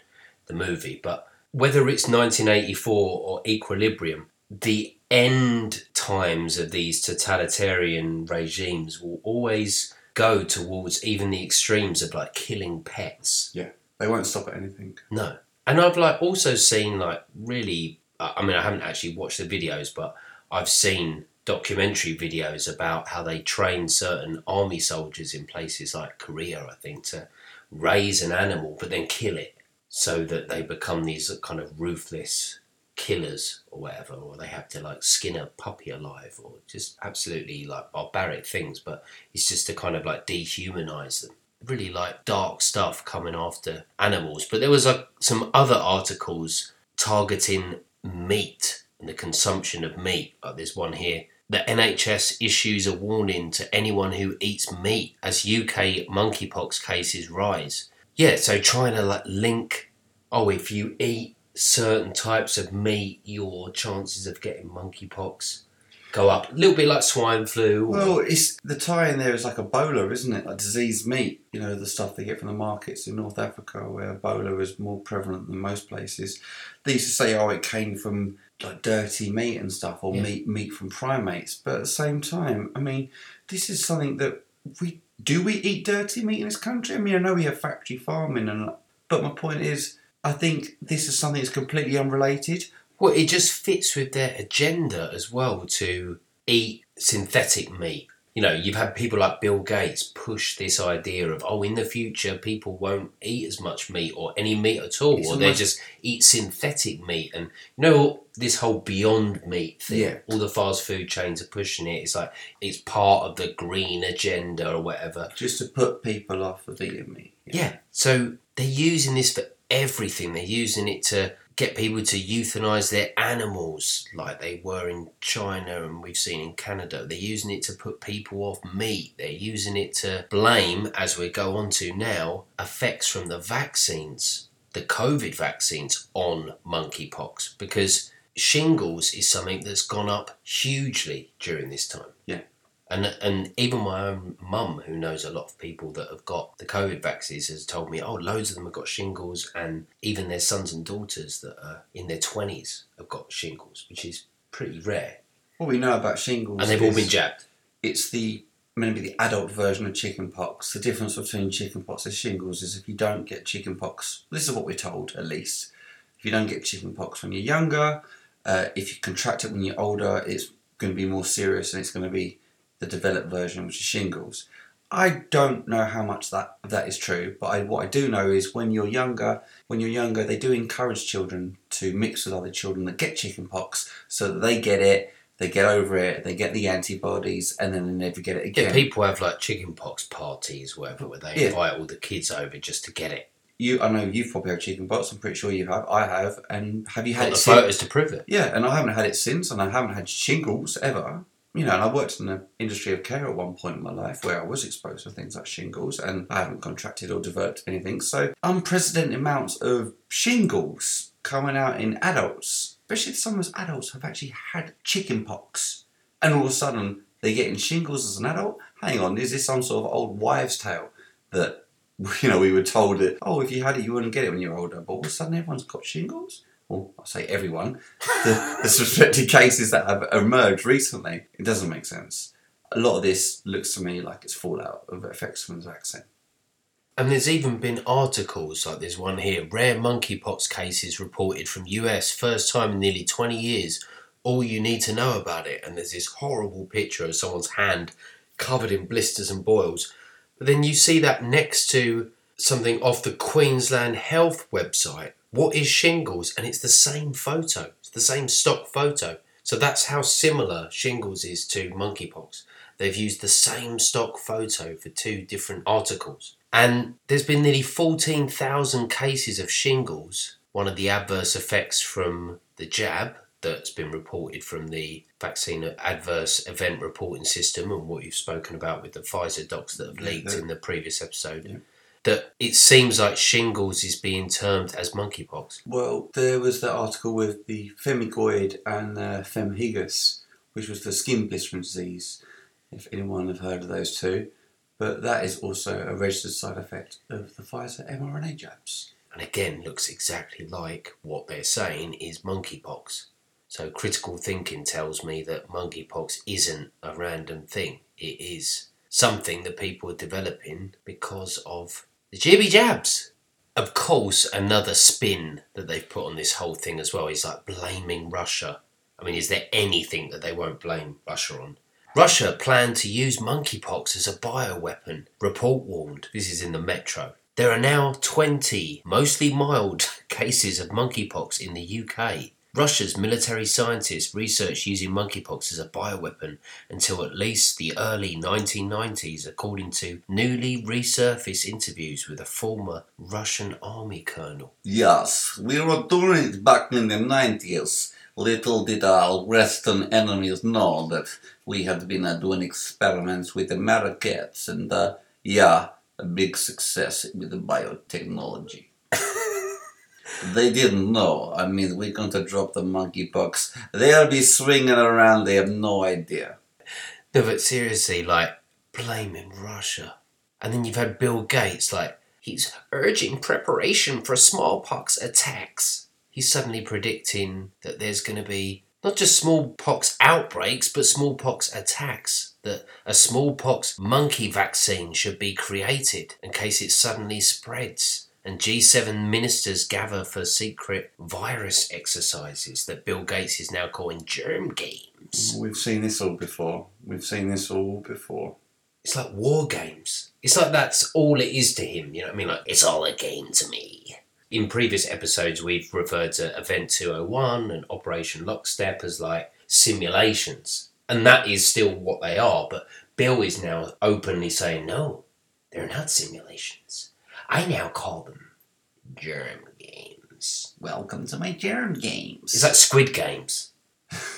the movie. But whether it's 1984 or Equilibrium, the end times of these totalitarian regimes will always go towards even the extremes of like killing pets. Yeah. They won't stop at anything. No. And I've like also seen like really I I mean I haven't actually watched the videos but I've seen documentary videos about how they train certain army soldiers in places like Korea I think to raise an animal but then kill it so that they become these kind of ruthless killers or whatever or they have to like skin a puppy alive or just absolutely like barbaric things but it's just to kind of like dehumanize them really like dark stuff coming after animals. But there was like some other articles targeting meat and the consumption of meat. Like there's one here. The NHS issues a warning to anyone who eats meat as UK monkeypox cases rise. Yeah, so trying to like link, oh, if you eat certain types of meat, your chances of getting monkeypox go up. A little bit like swine flu. or- Well, it's the tie in there is like Ebola, isn't it? Like diseased meat. You know, the stuff they get from the markets in North Africa where Ebola is more prevalent than most places. They used to say, oh, it came from like dirty meat and stuff, or Yeah. meat meat from primates. But at the same time, I mean, this is something that we do we eat dirty meat in this country? I mean, I know we have factory farming, and but my point is, I think this is something that's completely unrelated. Well, it just fits with their agenda as well to eat synthetic meat. You know, you've had people like Bill Gates push this idea of, oh, in the future, people won't eat as much meat or any meat at all, It's or they just eat synthetic meat. And you know, this whole beyond meat thing, Yeah. all the fast food chains are pushing it. It's like it's part of the green agenda or whatever. Just to put people off of eating meat. Yeah. So they're using this for everything. They're using it to get people to euthanize their animals like they were in China and we've seen in Canada. They're using it to put people off meat. They're using it to blame, as we go on to now, effects from the vaccines, the COVID vaccines on monkeypox because shingles is something that's gone up hugely during this time. And, and even my own mum, who knows a lot of people that have got the COVID vaccines, has told me, oh, loads of them have got shingles, and even their sons and daughters that are in their 20s have got shingles, which is pretty rare. What we know about shingles And they've all been jabbed. it's the maybe the adult version of chickenpox. The difference between chickenpox and shingles is if you don't get chickenpox, this is what we're told at least. If you don't get chickenpox when you're younger, uh, if you contract it when you're older, it's going to be more serious and it's going to be the developed version, which is shingles. I don't know how much that that is true, but I, what I do know is when you're younger, when you're younger, they do encourage children to mix with other children that get chickenpox, so that they get it, they get over it, they get the antibodies, and then they never get it again. Yeah, people have like chickenpox parties, whatever, where they Yeah. invite all the kids over just to get it. you, I know you've probably had chickenpox. I'm pretty sure you have. I have. And have you had Got it the since? photos to prove it. Yeah, and I haven't had it since, and I haven't had shingles ever. You know, and I worked in the industry of care at one point in my life where I was exposed to things like shingles, and I haven't contracted or developed anything. So, unprecedented amounts of shingles coming out in adults, especially if some of us adults have actually had chickenpox, and all of a sudden they're getting shingles as an adult. Hang on, is this some sort of old wives' tale that you know we were told that oh if you had it you wouldn't get it when you're older, but all of a sudden everyone's got shingles? Well, I say everyone the, the suspected cases that have emerged recently, it doesn't make sense. A lot of this looks to me like it's fallout of the vaccine. And there's even been articles like there's one here rare monkeypox cases reported from US, first time in nearly 20 years. All you need to know about it. And there's this horrible picture of someone's hand covered in blisters and boils. But then you see that next to something off the Queensland Health website. What is shingles? And it's the same photo, it's the same stock photo. So that's how similar shingles is to monkeypox. They've used the same stock photo for two different articles. And there's been nearly 14,000 cases of shingles, one of the adverse effects from the jab that's been reported from the vaccine adverse event reporting system and what you've spoken about with the Pfizer docs that have leaked yeah. in the previous episode. Yeah. That it seems like shingles is being termed as monkeypox. Well, there was the article with the Pemphigoid and the Pemphigus, which was the skin blistering disease, if anyone have heard of those two. But that is also a registered side effect of the Pfizer mRNA jabs. and again looks exactly like what they're saying is monkeypox. So critical thinking tells me that monkeypox isn't a random thing. It is something that people are developing because of the jibby jabs. Of course, another spin that they've put on this whole thing as well is like blaming Russia. I mean, is there anything that they won't blame Russia on? Russia planned to use monkeypox as a bioweapon, report warned. This is in the Metro. There are now 20, mostly mild, cases of monkeypox in the UK. Russia's military scientists researched using monkeypox as a bioweapon until at least the early 1990s, according to newly resurfaced interviews with a former Russian army colonel. Yes, we were doing it back in the 90s. Little did our Western enemies know that we had been uh, doing experiments with Americans, and uh, yeah, a big success with the biotechnology. they didn't know. I mean, we're going to drop the monkeypox. They'll be swinging around, they have no idea. No, but seriously, like, blaming Russia. And then you've had Bill Gates, like, he's urging preparation for smallpox attacks. He's suddenly predicting that there's going to be not just smallpox outbreaks, but smallpox attacks. That a smallpox monkey vaccine should be created in case it suddenly spreads. And G7 ministers gather for secret virus exercises that Bill Gates is now calling germ games. We've seen this all before. We've seen this all before. It's like war games. It's like that's all it is to him. You know what I mean? Like, it's all a game to me. In previous episodes, we've referred to Event 201 and Operation Lockstep as like simulations. And that is still what they are. But Bill is now openly saying, no, they're not simulations. I now call them germ games. Welcome to my germ games. Is that Squid Games?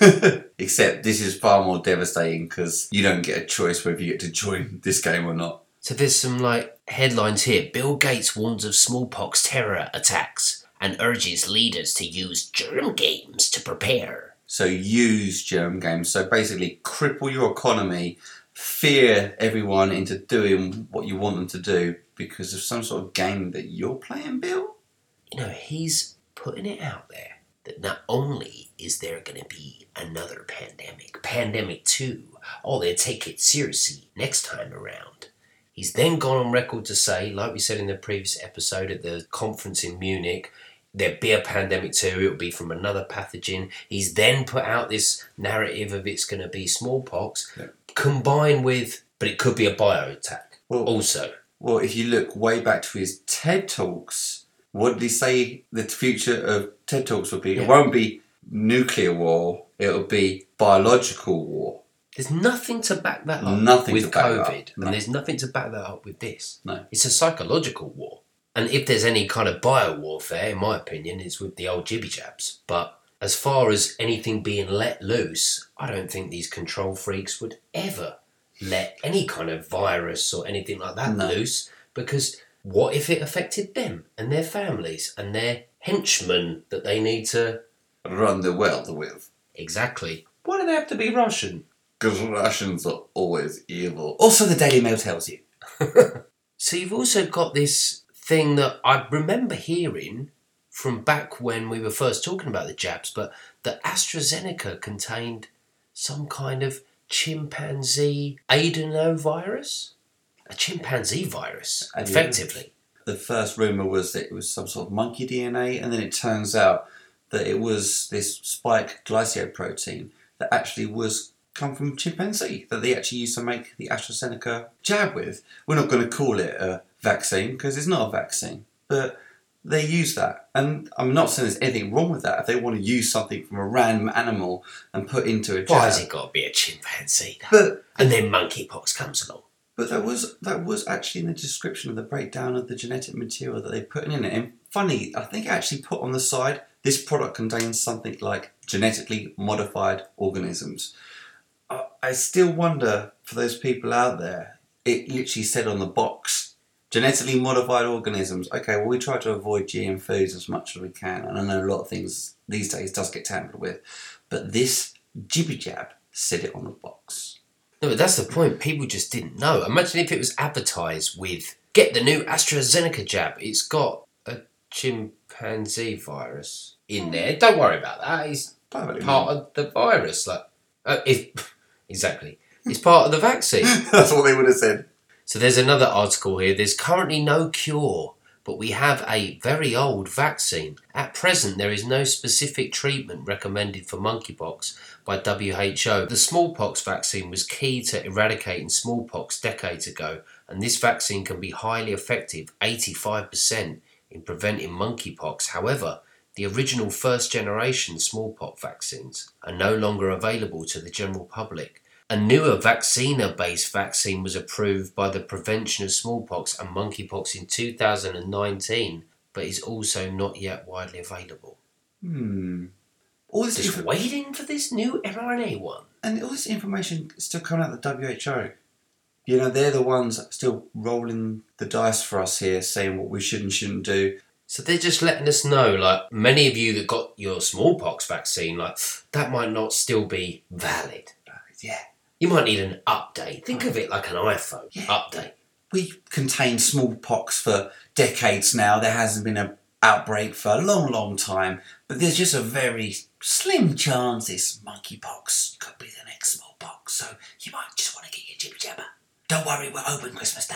Except this is far more devastating because you don't get a choice whether you get to join this game or not. So there's some like headlines here. Bill Gates warns of smallpox terror attacks and urges leaders to use germ games to prepare. So use germ games. So basically, cripple your economy, fear everyone into doing what you want them to do because of some sort of game that you're playing, Bill. You know, he's putting it out there that not only is there going to be another pandemic, pandemic two, oh, they'll take it seriously next time around. He's then gone on record to say, like we said in the previous episode at the conference in Munich, there'd be a pandemic too, it'll be from another pathogen. He's then put out this narrative of it's going to be smallpox, Yeah. combined with, but it could be a bio attack Well, also. Well, if you look way back to his TED Talks, what did he say the future of TED Talks will be? Yeah. It won't be nuclear war, it'll be biological war. There's nothing to back that up Nothing with to back it up. COVID, No. and there's nothing to back that up with this. No. It's a psychological war. And if there's any kind of bio warfare, in my opinion, it's with the old jibby jabs. But as far as anything being let loose, I don't think these control freaks would ever let any kind of virus or anything like that No. loose because what if it affected them and their families and their henchmen that they need to. Run the world with. Exactly. Why do they have to be Russian? Because Russians are always evil. Also, the Daily Mail tells you. So you've also got this thing that I remember hearing from back when we were first talking about the Japs, but that AstraZeneca contained some kind of chimpanzee adenovirus? A chimpanzee virus, Yeah. effectively. the first rumor was that it was some sort of monkey DNA, and then it turns out that it was this spike glycoprotein that actually was come from chimpanzee that they actually used to make the AstraZeneca jab with. We're not going to call it a vaccine because it's not a vaccine, but they use that, and I'm not saying there's anything wrong with that. If they want to use something from a random animal and put into a jab, Why has it got to be a chimpanzee? but And then monkeypox comes along. But that was that was actually in the description of the breakdown of the genetic material that they put in it. And funny, I think I actually put on the side this product contains something like genetically modified organisms. I, I still wonder for those people out there. It literally said on the box, genetically modified organisms. Okay, well we try to avoid GM foods as much as we can, and I know a lot of things these days does get tampered with, but this jibby jab said it on the box. No, but that's the point. People just didn't know. Imagine if it was advertised with get the new AstraZeneca jab. It's got a chimpanzee virus in there. Don't worry about that. It's part of the virus. Like, uh, exactly, it's part of the vaccine. That's what they would have said. So there's another article here. There's currently no cure, but we have a very old vaccine. At present, there is no specific treatment recommended for monkeypox by WHO. The smallpox vaccine was key to eradicating smallpox decades ago, and this vaccine can be highly effective, 85% in preventing monkeypox. However, the original first generation smallpox vaccines are no longer available to the general public. A newer vaccinia based vaccine was approved by the Prevention of Smallpox and Monkeypox in 2019, but is also not yet widely available. Hmm. All this Just inf- waiting for this new mRNA one. and all this information is still coming out of the WHO. You know, they're the ones still rolling the dice for us here, saying what we should and shouldn't do. So they're just letting us know, like, many of you that got your smallpox vaccine, like, that might not still be valid. Yeah. You might need an update. Think of it like an iPhone Yeah. update. We contained smallpox for decades now. There hasn't been an outbreak for a long, long time. But there's just a very slim chance this monkeypox could be the next smallpox. So you might just want to get your jibber jabber. Don't worry, we're open Christmas Day.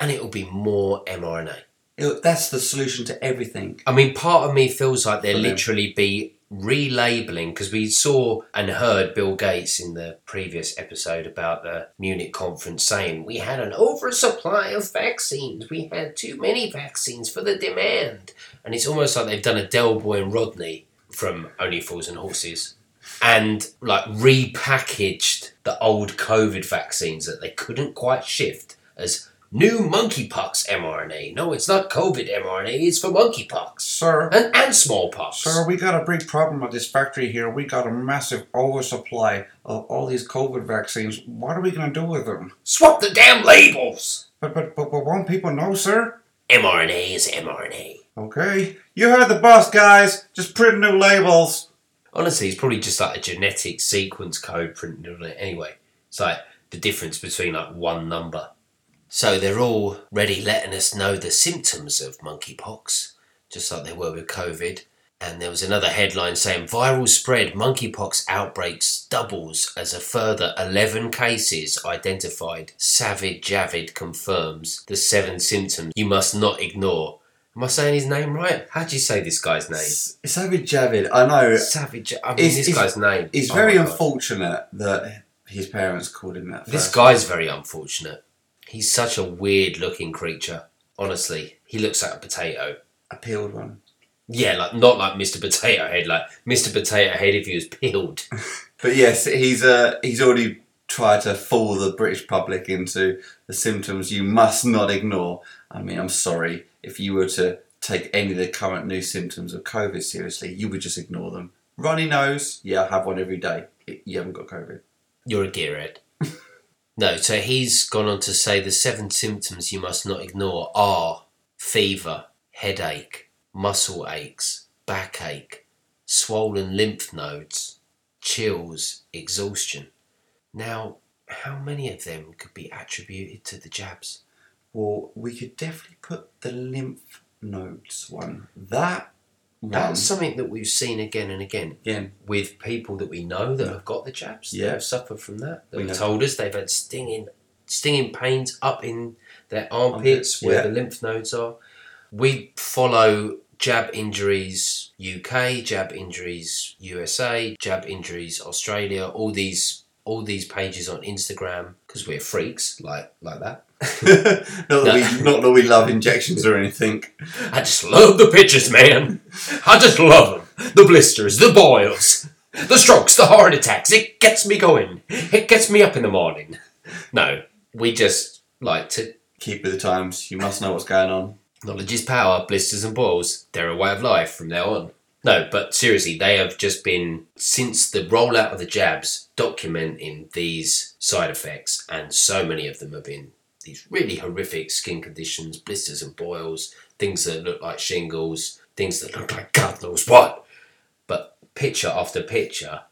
And it'll be more mRNA. It- that's the solution to everything. I mean, part of me feels like there'll literally be relabeling because we saw and heard Bill Gates in the previous episode about the Munich conference saying we had an oversupply of vaccines. We had too many vaccines for the demand. And it's almost like they've done a Del Boy and Rodney from Only Fools and Horses and like repackaged the old COVID vaccines that they couldn't quite shift as new monkeypox mRNA. No, it's not COVID mRNA, it's for monkeypox. Sir, And, and smallpox. sir, we got a big problem at this factory here. We got a massive oversupply of all these COVID vaccines. What are we gonna do with them? Swap the damn labels! But but but, but won't people know, sir? mRNA is mRNA. Okay, you heard the boss, guys. Just print new labels. Honestly, it's probably just like a genetic sequence code printed on it anyway. It's like the difference between like one number. So they're already letting us know the symptoms of monkeypox, just like they were with COVID. And there was another headline saying viral spread monkeypox outbreaks doubles as a further 11 cases identified. Savid Javid confirms the seven symptoms you must not ignore. Am I saying his name right? How do you say this guy's name? S- Savage Javid, I know. Savage. I mean, It's- this it's- guy's name. It's Oh very unfortunate that his parents called him that. This first. guy's very unfortunate. He's such a weird looking creature. Honestly, he looks like a potato. a peeled one. Yeah, like not like Mr. Potato Head. Like Mr. Potato Head if he was peeled. But yes, he's uh, he's already tried to fool the British public into the symptoms you must not ignore. I mean, I'm sorry if you were to take any of the current new symptoms of COVID seriously, you would just ignore them. Runny nose, yeah, I have one every day. You haven't got COVID. You're a gearhead. No, so he's gone on to say the seven symptoms you must not ignore are fever, headache, muscle aches, backache, swollen lymph nodes, chills, exhaustion. Now, how many of them could be attributed to the jabs? Well, we could definitely put the lymph nodes one. That That's something that we've seen again and again again. with people that we know that have got the jabs. Yeah. that have suffered from that. We They've know. told us they've had stinging, stinging pains up in their armpits Armpits, where yeah. the lymph nodes are. We follow Jab Injuries UK, Jab Injuries USA, Jab Injuries Australia. All these, all these pages on Instagram because we're freaks like like that. Not that we not that we love injections or anything. I just love the pictures, man. I just love them. The blisters, the boils, the strokes, the heart attacks. It gets me going. It gets me up in the morning. No, we just like to. Keep with the times. You must know what's going on. Knowledge is power. Blisters and boils. They're a way of life from now on. No, but seriously, they have just been, since the rollout of the jabs, documenting these side effects, and so many of them have been these really horrific skin conditions, blisters and boils, things that look like shingles, things that look like God knows what. But picture after picture,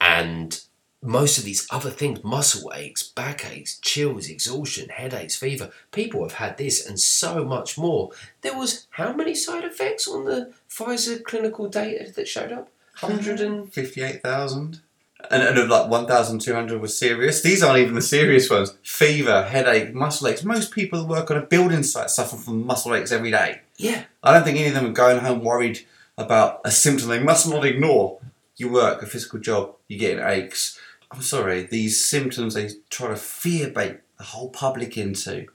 and most of these other things muscle aches, backaches, chills, exhaustion, headaches, fever people have had this and so much more. There was how many side effects on the Pfizer clinical data that showed up? Uh, 100 and. And, of like one thousand two hundred was serious. These aren't even the serious ones. Fever, headache, muscle aches. Most people who work on a building site suffer from muscle aches every day. Yeah, I don't think any of them are going home worried about a symptom they must not ignore. You work a physical job, you get aches. I'm sorry, these symptoms they try to fear bait the whole public into.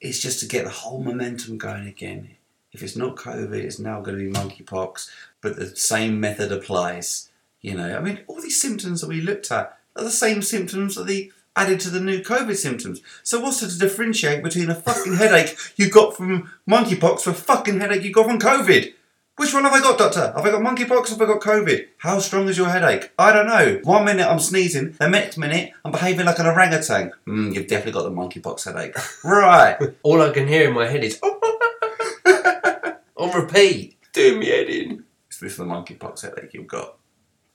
It's just to get the whole momentum going again. If it's not COVID, it's now going to be monkeypox, but the same method applies. You know, I mean, all these symptoms that we looked at are the same symptoms that they added to the new COVID symptoms. So what's to differentiate between a fucking headache you got from monkeypox to a fucking headache you got from COVID? Which one have I got, doctor? Have I got monkeypox or have I got COVID? How strong is your headache? I don't know. One minute I'm sneezing, the next minute I'm behaving like an orangutan. Mm, you've definitely got the monkeypox headache. right. all I can hear in my head is. on repeat. Do me head in. Is this the monkeypox headache you've got?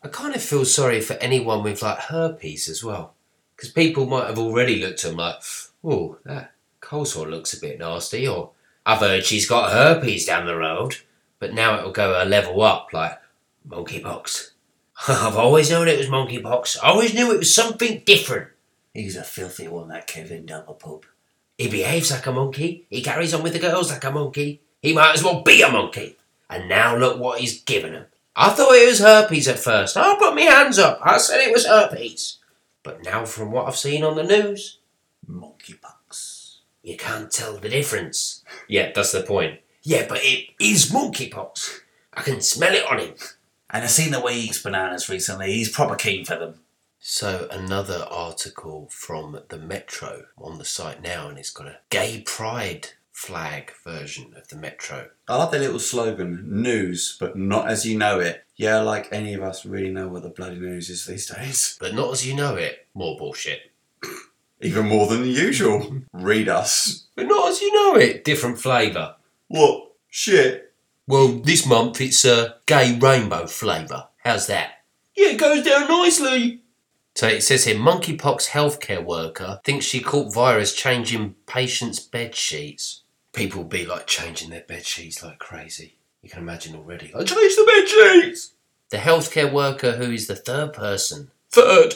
I kind of feel sorry for anyone with like herpes as well. Because people might have already looked at them like, oh, that coleslaw looks a bit nasty, or I've heard she's got herpes down the road. But now it'll go a level up, like monkeypox. I've always known it was monkeypox. I always knew it was something different. He's a filthy one, that Kevin down the pub. He behaves like a monkey. He carries on with the girls like a monkey. He might as well be a monkey. And now look what he's given him. I thought it was herpes at first. I put my hands up. I said it was herpes. But now, from what I've seen on the news, Monkeypox. you can't tell the difference. Yeah, that's the point. Yeah, but it is monkeypox. I can smell it on him. And I've seen the way he eats bananas recently. He's proper keen for them. So another article from the Metro on the site now, and it's got a gay pride flag version of the Metro. I like their little slogan, news, but not as you know it. Yeah, like any of us really know what the bloody news is these days. But not as you know it, more bullshit. Even more than usual. Read us. But not as you know it, different flavour. What? Shit. Well, this month it's a gay rainbow flavour. How's that? Yeah, it goes down nicely. So it says here, monkeypox healthcare worker thinks she caught virus changing patients' bed sheets. People be like changing their bed sheets like crazy. You can imagine already. I changed the bed sheets. The healthcare worker who is the third person, third,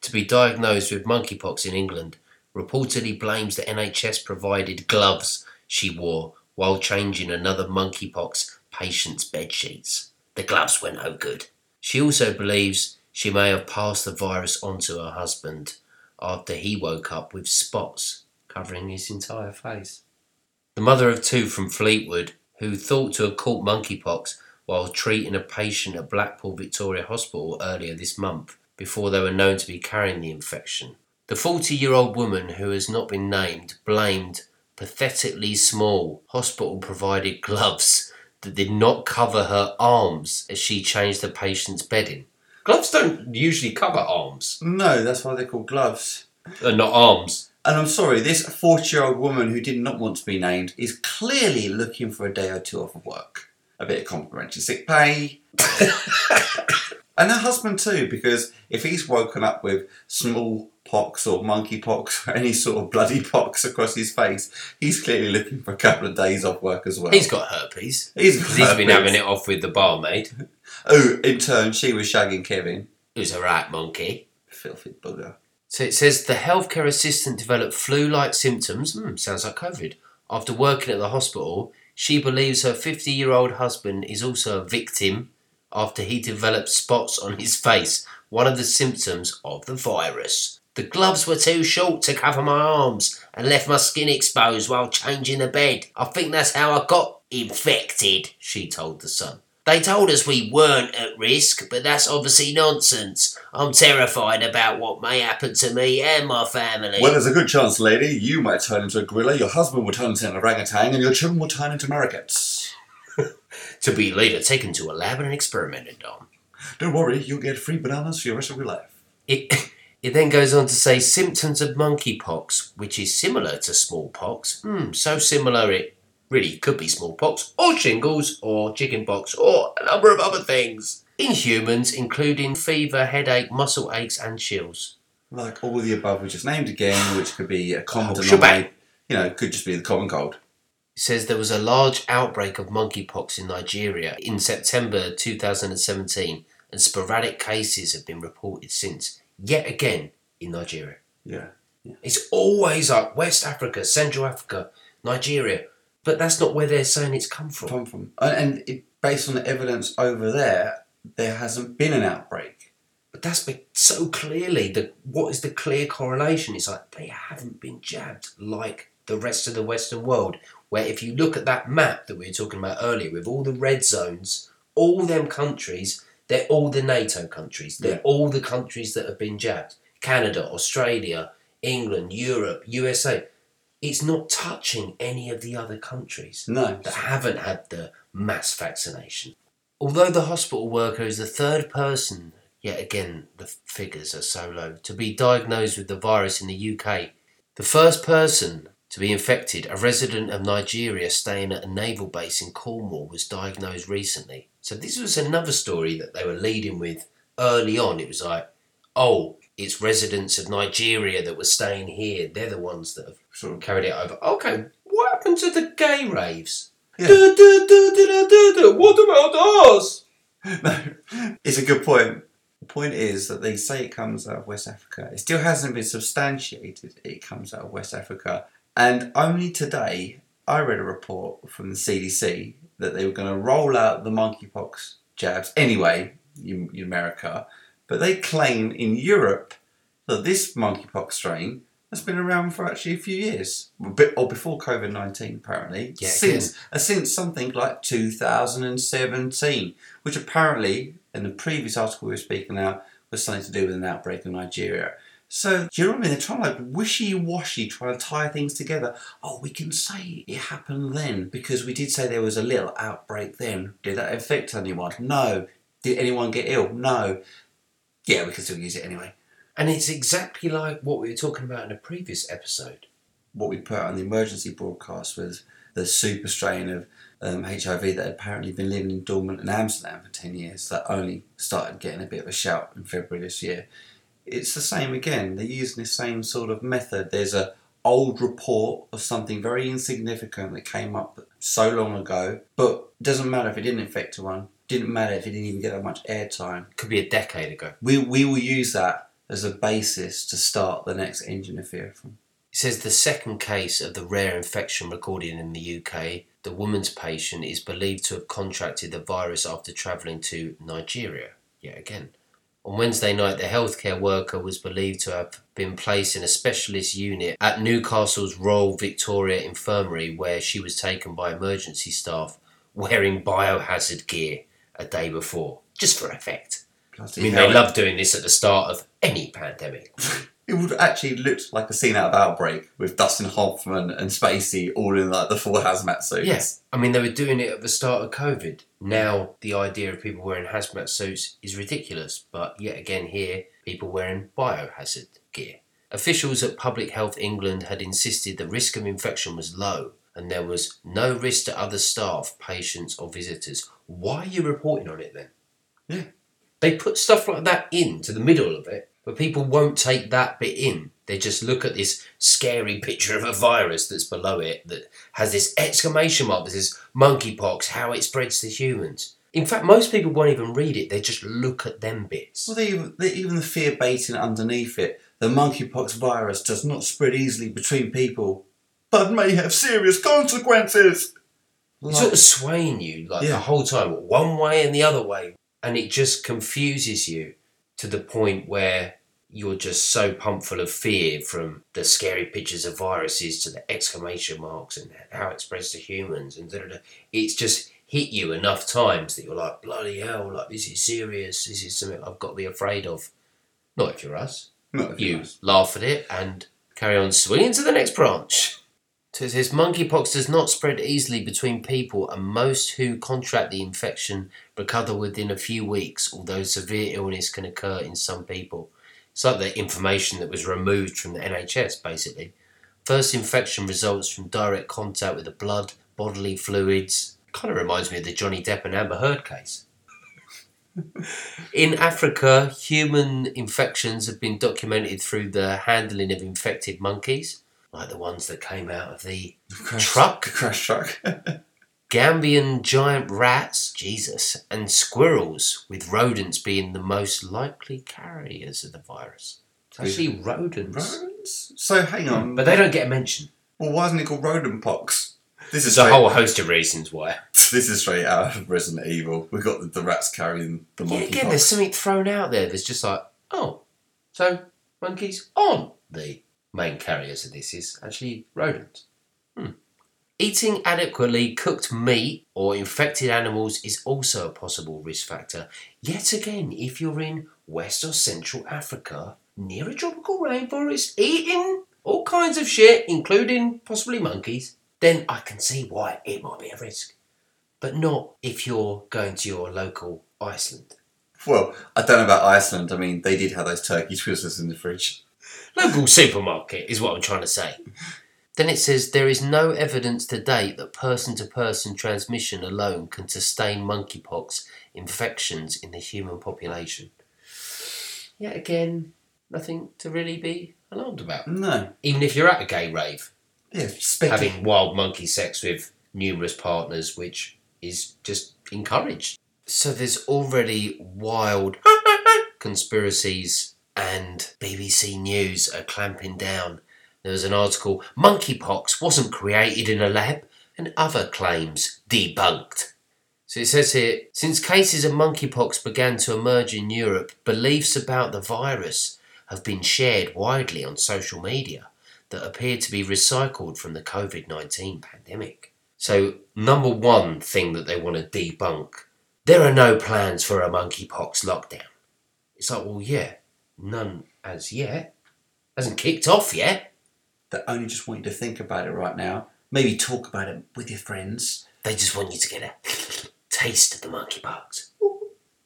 to be diagnosed with monkeypox in England, reportedly blames the NHS provided gloves she wore while changing another monkeypox patient's bed sheets. The gloves were no good. She also believes she may have passed the virus on to her husband after he woke up with spots covering his entire face. The mother of two from Fleetwood, who thought to have caught monkeypox while treating a patient at Blackpool Victoria Hospital earlier this month, before they were known to be carrying the infection. The 40 year old woman, who has not been named, blamed pathetically small hospital provided gloves that did not cover her arms as she changed the patient's bedding. Gloves don't usually cover arms, No, that's why they're called gloves. uh, not arms. And I'm sorry, this 40 year old woman who did not want to be named is clearly looking for a day or two off of work. A bit of complimentary sick pay. and her husband too, because if he's woken up with small pox or monkey pox or any sort of bloody pox across his face, he's clearly looking for a couple of days off work as well. He's got herpes. He's got he's been having it off with the barmaid, Oh, in turn, she was shagging Kevin. who's a rat monkey. Filthy bugger. So it says the healthcare assistant developed flu like symptoms, hmm, sounds like COVID, after working at the hospital. She believes her 50 year old husband is also a victim after he developed spots on his face, one of the symptoms of the virus. The gloves were too short to cover my arms and left my skin exposed while changing the bed. I think that's how I got infected, she told the Sun. They told us we weren't at risk, but that's obviously nonsense. I'm terrified about what may happen to me and my family. Well, there's a good chance, lady, you might turn into a gorilla, your husband will turn into an orangutan, and your children will turn into marionettes. to be later taken to a lab and experimented on. Don't worry, you'll get free bananas for the rest of your life. It, it then goes on to say symptoms of monkeypox, which is similar to smallpox. Hmm, so similar it really could be smallpox, or shingles, or chickenpox, or a number of other things. In humans, including fever, headache, muscle aches, and chills. Like all the above we just named again, which could be a common Oh, denominator. You know, could just be the common cold. It says there was a large outbreak of monkeypox in Nigeria in September 2017, and sporadic cases have been reported since, yet again in Nigeria. Yeah. It's always like West Africa, Central Africa, Nigeria, but that's not where they're saying it's come from. Come from. And and it, based on the evidence over there, there hasn't been an outbreak. But that's been so clearly the what is the clear correlation? It's like they haven't been jabbed like the rest of the Western world. Where if you look at that map that we were talking about earlier, with all the red zones, all them countries, they're all the NATO countries. They're Yeah. all the countries that have been jabbed. Canada, Australia, England, Europe, USA. It's not touching any of the other countries No. that haven't had the mass vaccination. Although the hospital worker is the third person, yet again the figures are so low, to be diagnosed with the virus in the UK, the first person to be infected, a resident of Nigeria staying at a naval base in Cornwall, was diagnosed recently. So this was another story that they were leading with early on. It was like, oh, it's residents of Nigeria that were staying here. They're the ones that have Sort of. carried it over. Okay, what happened to the gay raves? Yeah. Du- du- du. What about us? no, it's a good point. The point is that they say it comes out of West Africa. It still hasn't been substantiated. It comes out of West Africa, and only today I read a report from the CDC that they were going to roll out the monkeypox jabs anyway in, in America, but they claim in Europe that this monkeypox strain has been around for actually a few years, or before COVID nineteen apparently, Yeah, since uh, since something like two thousand and seventeen, which apparently in the previous article we were speaking about was something to do with an outbreak in Nigeria. So, do you know what I mean? They're trying to like wishy washy, trying to tie things together. Oh, we can say it happened then because we did say there was a little outbreak then. Did that affect anyone? No. Did anyone get ill? No. Yeah, we can still use it anyway. And it's exactly like what we were talking about in a previous episode. What we put on the emergency broadcast was the super strain of um, HIV that had apparently been living in dormant in Amsterdam for 10 years that only started getting a bit of a shout in February this year. It's the same again. They're using the same sort of method. There's a old report of something very insignificant that came up so long ago, but it doesn't matter if it didn't infect anyone. Didn't matter if it didn't even get that much airtime. Could be a decade ago. We we will use that as a basis to start the next engine of fear from. It says the second case of the rare infection recorded in the UK, the woman's patient is believed to have contracted the virus after travelling to Nigeria. Yet again. On Wednesday night, the healthcare worker was believed to have been placed in a specialist unit at Newcastle's Royal Victoria Infirmary, where she was taken by emergency staff wearing biohazard gear a day before, just for effect. I mean, they love doing this at the start of any pandemic. It would actually look like a scene out of Outbreak with Dustin Hoffman and Spacey all in like the full hazmat suits. Yes, I mean they were doing it at the start of COVID. Now the idea of people wearing hazmat suits is ridiculous, but yet again here people wearing biohazard gear. Officials at Public Health England had insisted the risk of infection was low and there was no risk to other staff, patients, or visitors. Why are you reporting on it then? Yeah. They put stuff like that into the middle of it, but people won't take that bit in. They just look at this scary picture of a virus that's below it that has this exclamation mark that says monkeypox, how it spreads to humans. In fact, most people won't even read it, they just look at them bits. Well, they, even- they, even the fear baiting underneath it. The monkeypox virus does not spread easily between people, but may have serious consequences. It's sort of swaying you like Yeah. the whole time, one way and the other way. And it just confuses you to the point where you're just so pumped full of fear from the scary pictures of viruses to the exclamation marks and how it spreads to humans and da, da, da. it's just hit you enough times that you're like bloody hell like this is serious this is something I've got to be afraid of not if you're us Not if you laugh at it and carry on swinging to the next branch. It says monkeypox does not spread easily between people, and most who contract the infection recover within a few weeks, although severe illness can occur in some people. It's like the information that was removed from the NHS, basically. First infection results from direct contact with the blood, bodily fluids. Kind of reminds me of the Johnny Depp and Amber Heard case. In Africa, human infections have been documented through the handling of infected monkeys, like the ones that came out of the Crash, Truck? Crash truck. Gambian giant rats, Jesus, and squirrels, with rodents being the most likely carriers of the virus. It's actually rodents. Rodents? So hang hmm. on. But they don't get a mention. well, why isn't it called rodent pox? This is There's a straight, whole host of reasons why. This is straight out of Resident Evil. We've got the, the rats carrying the Yeah, monkey again, there's something thrown out there that's just like, oh, so monkeys on the main carriers of this is actually rodents. Hmm. Eating adequately cooked meat or infected animals is also a possible risk factor. Yet again, if you're in West or Central Africa, near a tropical rainforest, eating all kinds of shit, including possibly monkeys, then I can see why it might be a risk. But not if you're going to your local Iceland. Well, I don't know about Iceland. I mean, they did have those turkey twizzlers in the fridge. Local supermarket is what I'm trying to say. Then it says there is no evidence to date that person to person transmission alone can sustain monkeypox infections in the human population. Yet again, nothing to really be alarmed about. No. Even if you're at a gay rave, Yeah, having wild monkey sex with numerous partners, which is just encouraged. So there's already wild conspiracies, and BBC News are clamping down. There was an article Monkeypox wasn't created in a lab, and other claims debunked. So it says here since cases of monkeypox began to emerge in Europe, beliefs about the virus have been shared widely on social media that appear to be recycled from the COVID 19 pandemic. So, number one thing that they want to debunk there are no plans for a monkeypox lockdown. It's like, well, yeah, none as yet. Hasn't kicked off yet. They only just want you to think about it right now. Maybe talk about it with your friends. They just want you to get a taste of the monkeypox.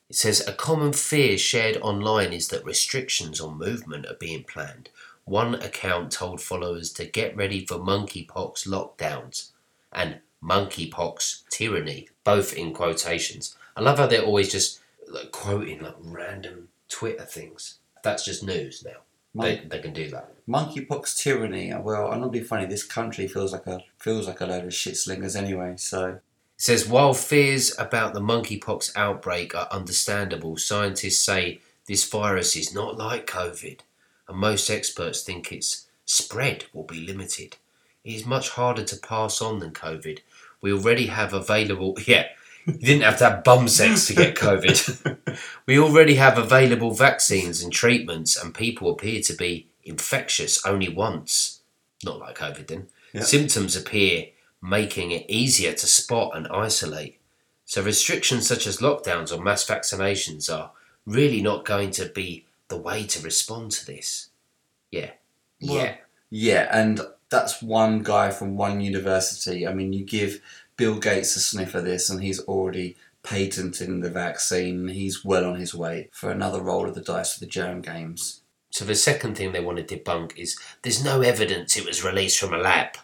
It says a common fear shared online is that restrictions on movement are being planned. One account told followers to get ready for monkeypox lockdowns and monkeypox tyranny, both in quotations. I love how they're always just like, quoting like random Twitter things. That's just news now. They, they can do that. Monkeypox tyranny. Well, I'm not being funny. This country feels like a feels like a load of shit slingers anyway. So It says while fears about the monkeypox outbreak are understandable, scientists say this virus is not like COVID, and most experts think its spread will be limited. It is much harder to pass on than COVID. We already have available, yeah, you didn't have to have bum sex to get COVID. we already have available vaccines and treatments, and people appear to be infectious only once. Not like COVID then. Yeah. Symptoms appear, making it easier to spot and isolate. So, restrictions such as lockdowns or mass vaccinations are really not going to be the way to respond to this. Yeah. Well, yeah. yeah, and that's one guy from one university. I mean, you give Bill Gates a sniff of this, and he's already patenting the vaccine. He's well on his way for another roll of the dice for the germ games. So the second thing they want to debunk is there's no evidence it was released from a lab.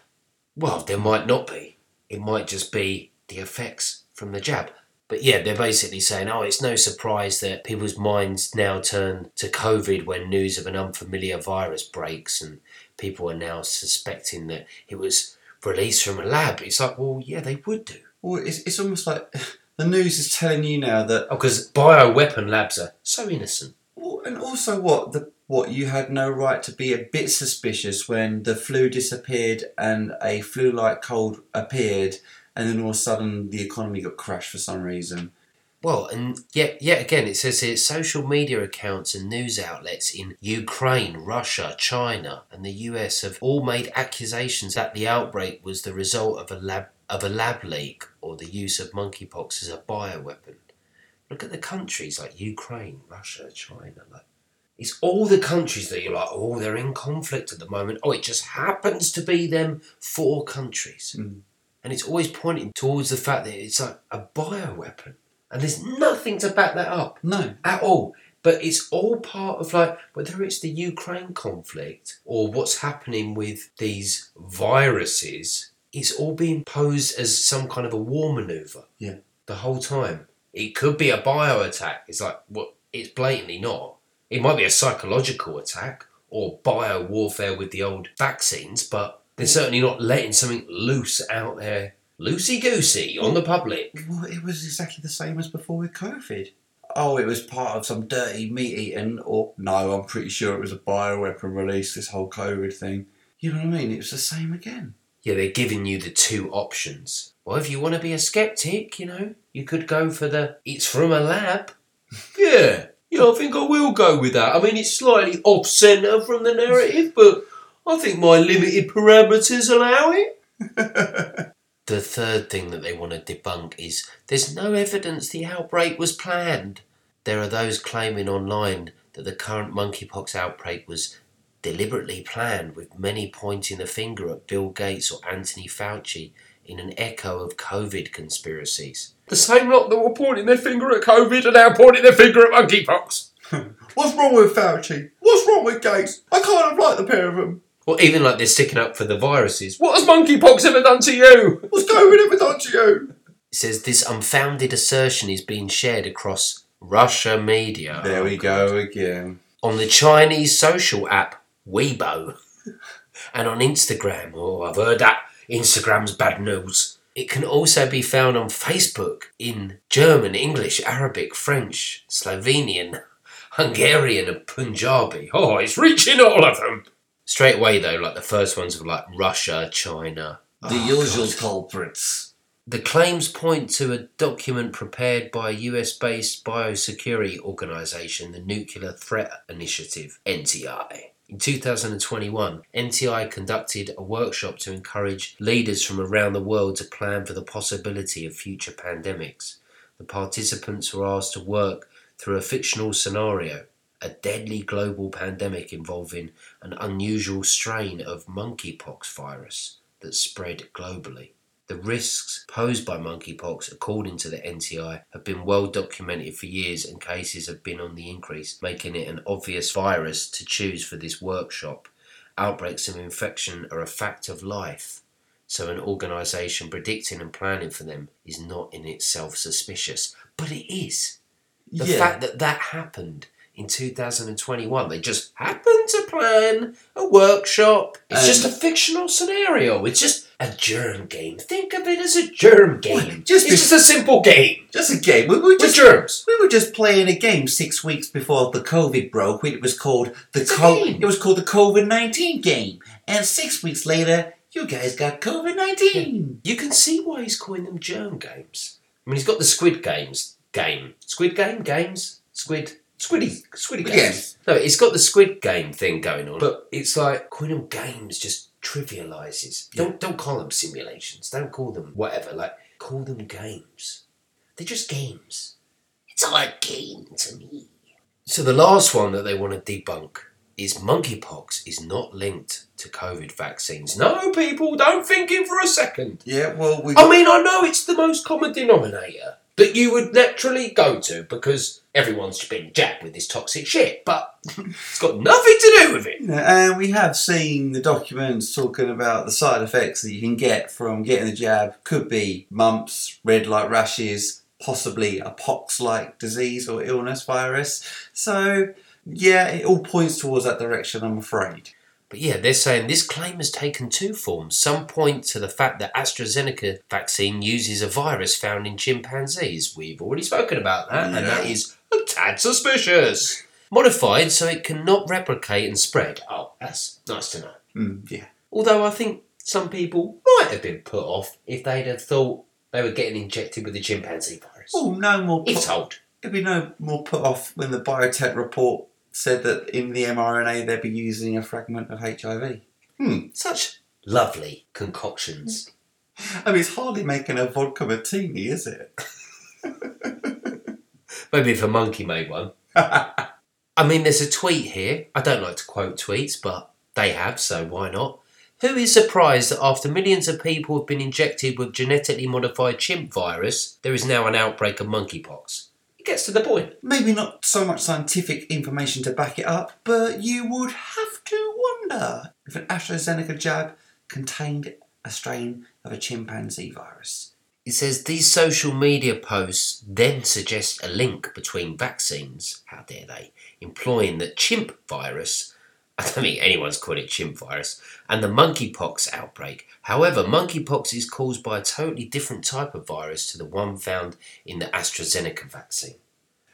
Well, there might not be. It might just be the effects from the jab. But yeah, they're basically saying, oh, it's no surprise that people's minds now turn to COVID when news of an unfamiliar virus breaks and people are now suspecting that it was released from a lab. It's like, well, yeah, they would do. Well, it's, it's almost like the news is telling you now that Oh, because bioweapon labs are so innocent. Well, and also what the what you had no right to be a bit suspicious when the flu disappeared and a flu-like cold appeared, and then all of a sudden the economy got crashed for some reason. Well, and yet, yet again, it says here social media accounts and news outlets in Ukraine, Russia, China, and the US have all made accusations that the outbreak was the result of a lab of a lab leak or the use of monkeypox as a bioweapon. Look at the countries like Ukraine, Russia, China. Like, it's all the countries that you're like, oh, they're in conflict at the moment. Oh, it just happens to be them four countries. Mm. And it's always pointing towards the fact that it's like a bioweapon. And there's nothing to back that up No, at all. But it's all part of like whether it's the Ukraine conflict or what's happening with these viruses, it's all being posed as some kind of a war maneuver. Yeah. The whole time. It could be a bio attack. It's like what it's blatantly not. It might be a psychological attack or bio warfare with the old vaccines, but they're certainly not letting something loose out there loosey goosey on the public. well, it was exactly the same as before with COVID. Oh, it was part of some dirty meat eating, or no, I'm pretty sure it was a bioweapon release. This whole COVID thing. You know what I mean? It was the same again. Yeah, they're giving you the two options. Well, if you want to be a skeptic, you know, you could go for the it's from a lab. yeah, yeah, I think I will go with that. I mean, it's slightly off centre from the narrative, but I think my limited parameters allow it. the third thing that they want to debunk is there's no evidence the outbreak was planned. There are those claiming online that the current monkeypox outbreak was deliberately planned, with many pointing the finger at Bill Gates or Anthony Fauci in an echo of COVID conspiracies. The same lot that were pointing their finger at COVID are now pointing their finger at monkeypox. What's wrong with Fauci? What's wrong with Gates? I kind of like the pair of them. Or even like they're sticking up for the viruses. What has monkeypox ever done to you? What's COVID ever done to you? It says this unfounded assertion is being shared across Russia media. There oh, we go again. on the Chinese social app Weibo and on Instagram. Oh, I've heard that Instagram's bad news. It can also be found on Facebook in German, English, Arabic, French, Slovenian, Hungarian, and Punjabi. Oh, it's reaching all of them. Straight away, though, like the first ones were like Russia, China. The oh, usual culprits. The claims point to a document prepared by a US based biosecurity organisation, the Nuclear Threat Initiative, NTI. In 2021, NTI conducted a workshop to encourage leaders from around the world to plan for the possibility of future pandemics. The participants were asked to work through a fictional scenario. A deadly global pandemic involving an unusual strain of monkeypox virus that spread globally. The risks posed by monkeypox, according to the NTI, have been well documented for years and cases have been on the increase, making it an obvious virus to choose for this workshop. Outbreaks of infection are a fact of life, so an organisation predicting and planning for them is not in itself suspicious. But it is. The yeah. fact that that happened in 2021, they just happened to plan a workshop. It's Um, just a fictional scenario. It's just a germ game. Think of it as a germ game. just it's just a simple game just a game. We were with just germs. we were just playing a game six weeks before the COVID broke. It was called the co- It was called the COVID nineteen game, and six weeks later, you guys got COVID nineteen. You can see why he's calling them germ games. I mean, he's got the Squid Games game. Squid Game games. Squid. Squiddy. Squiddy games. Yes. No, it's got the Squid Game thing going on, but it's like them games just trivializes. Don't don't call them simulations. Don't call them whatever. Like call them games. They're just games. It's all a game to me. So the last one that they want to debunk is monkeypox is not linked to COVID vaccines. No, people, don't think it for a second. Yeah, well, we. I mean, I know it's the most common denominator that you would naturally go to because everyone's been jabbed with this toxic shit, but it's got nothing to do with it. Know, and we have seen the documents talking about the side effects that you can get from getting the jab. Could be mumps, red light rashes, possibly a pox-like disease or illness virus. So, yeah, it all points towards that direction. I'm afraid. But yeah, they're saying this claim has taken two forms. Some point to the fact that AstraZeneca vaccine uses a virus found in chimpanzees. We've already spoken about that, and that is a tad suspicious. Modified so it cannot replicate and spread. Oh, that's nice to know. Mm, yeah. Although I think some people might have been put off if they'd have thought they were getting injected with the chimpanzee virus. Oh, no more. if Put, told. it'd be no more put off when the biotech report said that in the mRNA they'd be using a fragment of HIV. Hmm. Such lovely concoctions. I mean, it's hardly making a vodka martini, is it? Maybe if a monkey made one. I mean, there's a tweet here. I don't like to quote tweets, but they have, so why not? Who is surprised that after millions of people have been injected with genetically modified chimp virus, there is now an outbreak of monkeypox? It gets to the point. Maybe not so much scientific information to back it up, but you would have to wonder if an AstraZeneca jab contained a strain of a chimpanzee virus. It says these social media posts then suggest a link between vaccines, how dare they, employing the chimp virus, I don't think anyone's called it chimp virus, and the monkeypox outbreak. However, monkeypox is caused by a totally different type of virus to the one found in the AstraZeneca vaccine.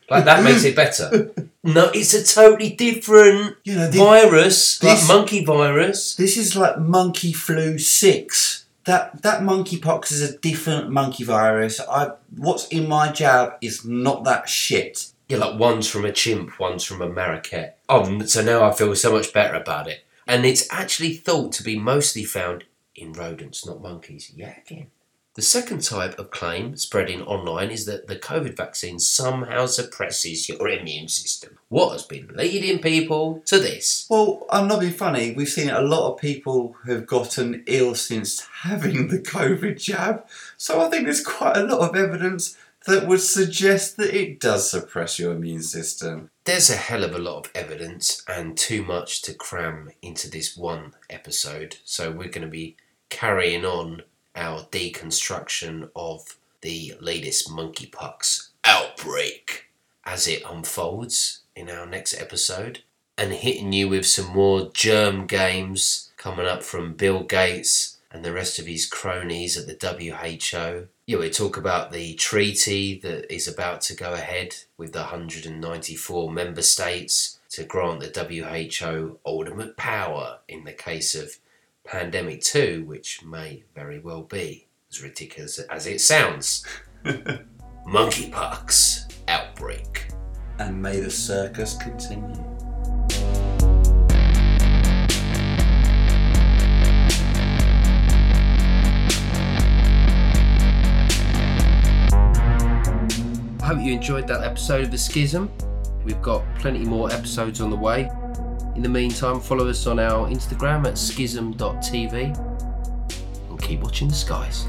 Like that makes it better. No, it's a totally different You know, the- virus, this- like monkey virus. This is like monkey flu six. That that monkeypox is a different monkey virus. I what's in my jab is not that shit. Yeah, like one's from a chimp, one's from a marroquet. Oh, so now I feel so much better about it. And it's actually thought to be mostly found in rodents, not monkeys. Yeah, again. The second type of claim spreading online is that the COVID vaccine somehow suppresses your immune system. What has been leading people to this? Well, I'm not being funny. We've seen a lot of people who've gotten ill since having the COVID jab. So I think there's quite a lot of evidence that would suggest that it does suppress your immune system. There's a hell of a lot of evidence and too much to cram into this one episode, so we're going to be carrying on our deconstruction of the latest monkeypox outbreak as it unfolds in our next episode and hitting you with some more germ games coming up from Bill Gates and the rest of his cronies at the WHO. Yeah, we talk about the treaty that is about to go ahead with the 194 member states to grant the WHO ultimate power in the case of Pandemic 2, which may very well be as ridiculous as it sounds. Monkeypox outbreak. And may the circus continue. I hope you enjoyed that episode of The Schism. We've got plenty more episodes on the way. In the meantime, follow us on our Instagram at schism.tv and keep watching the skies.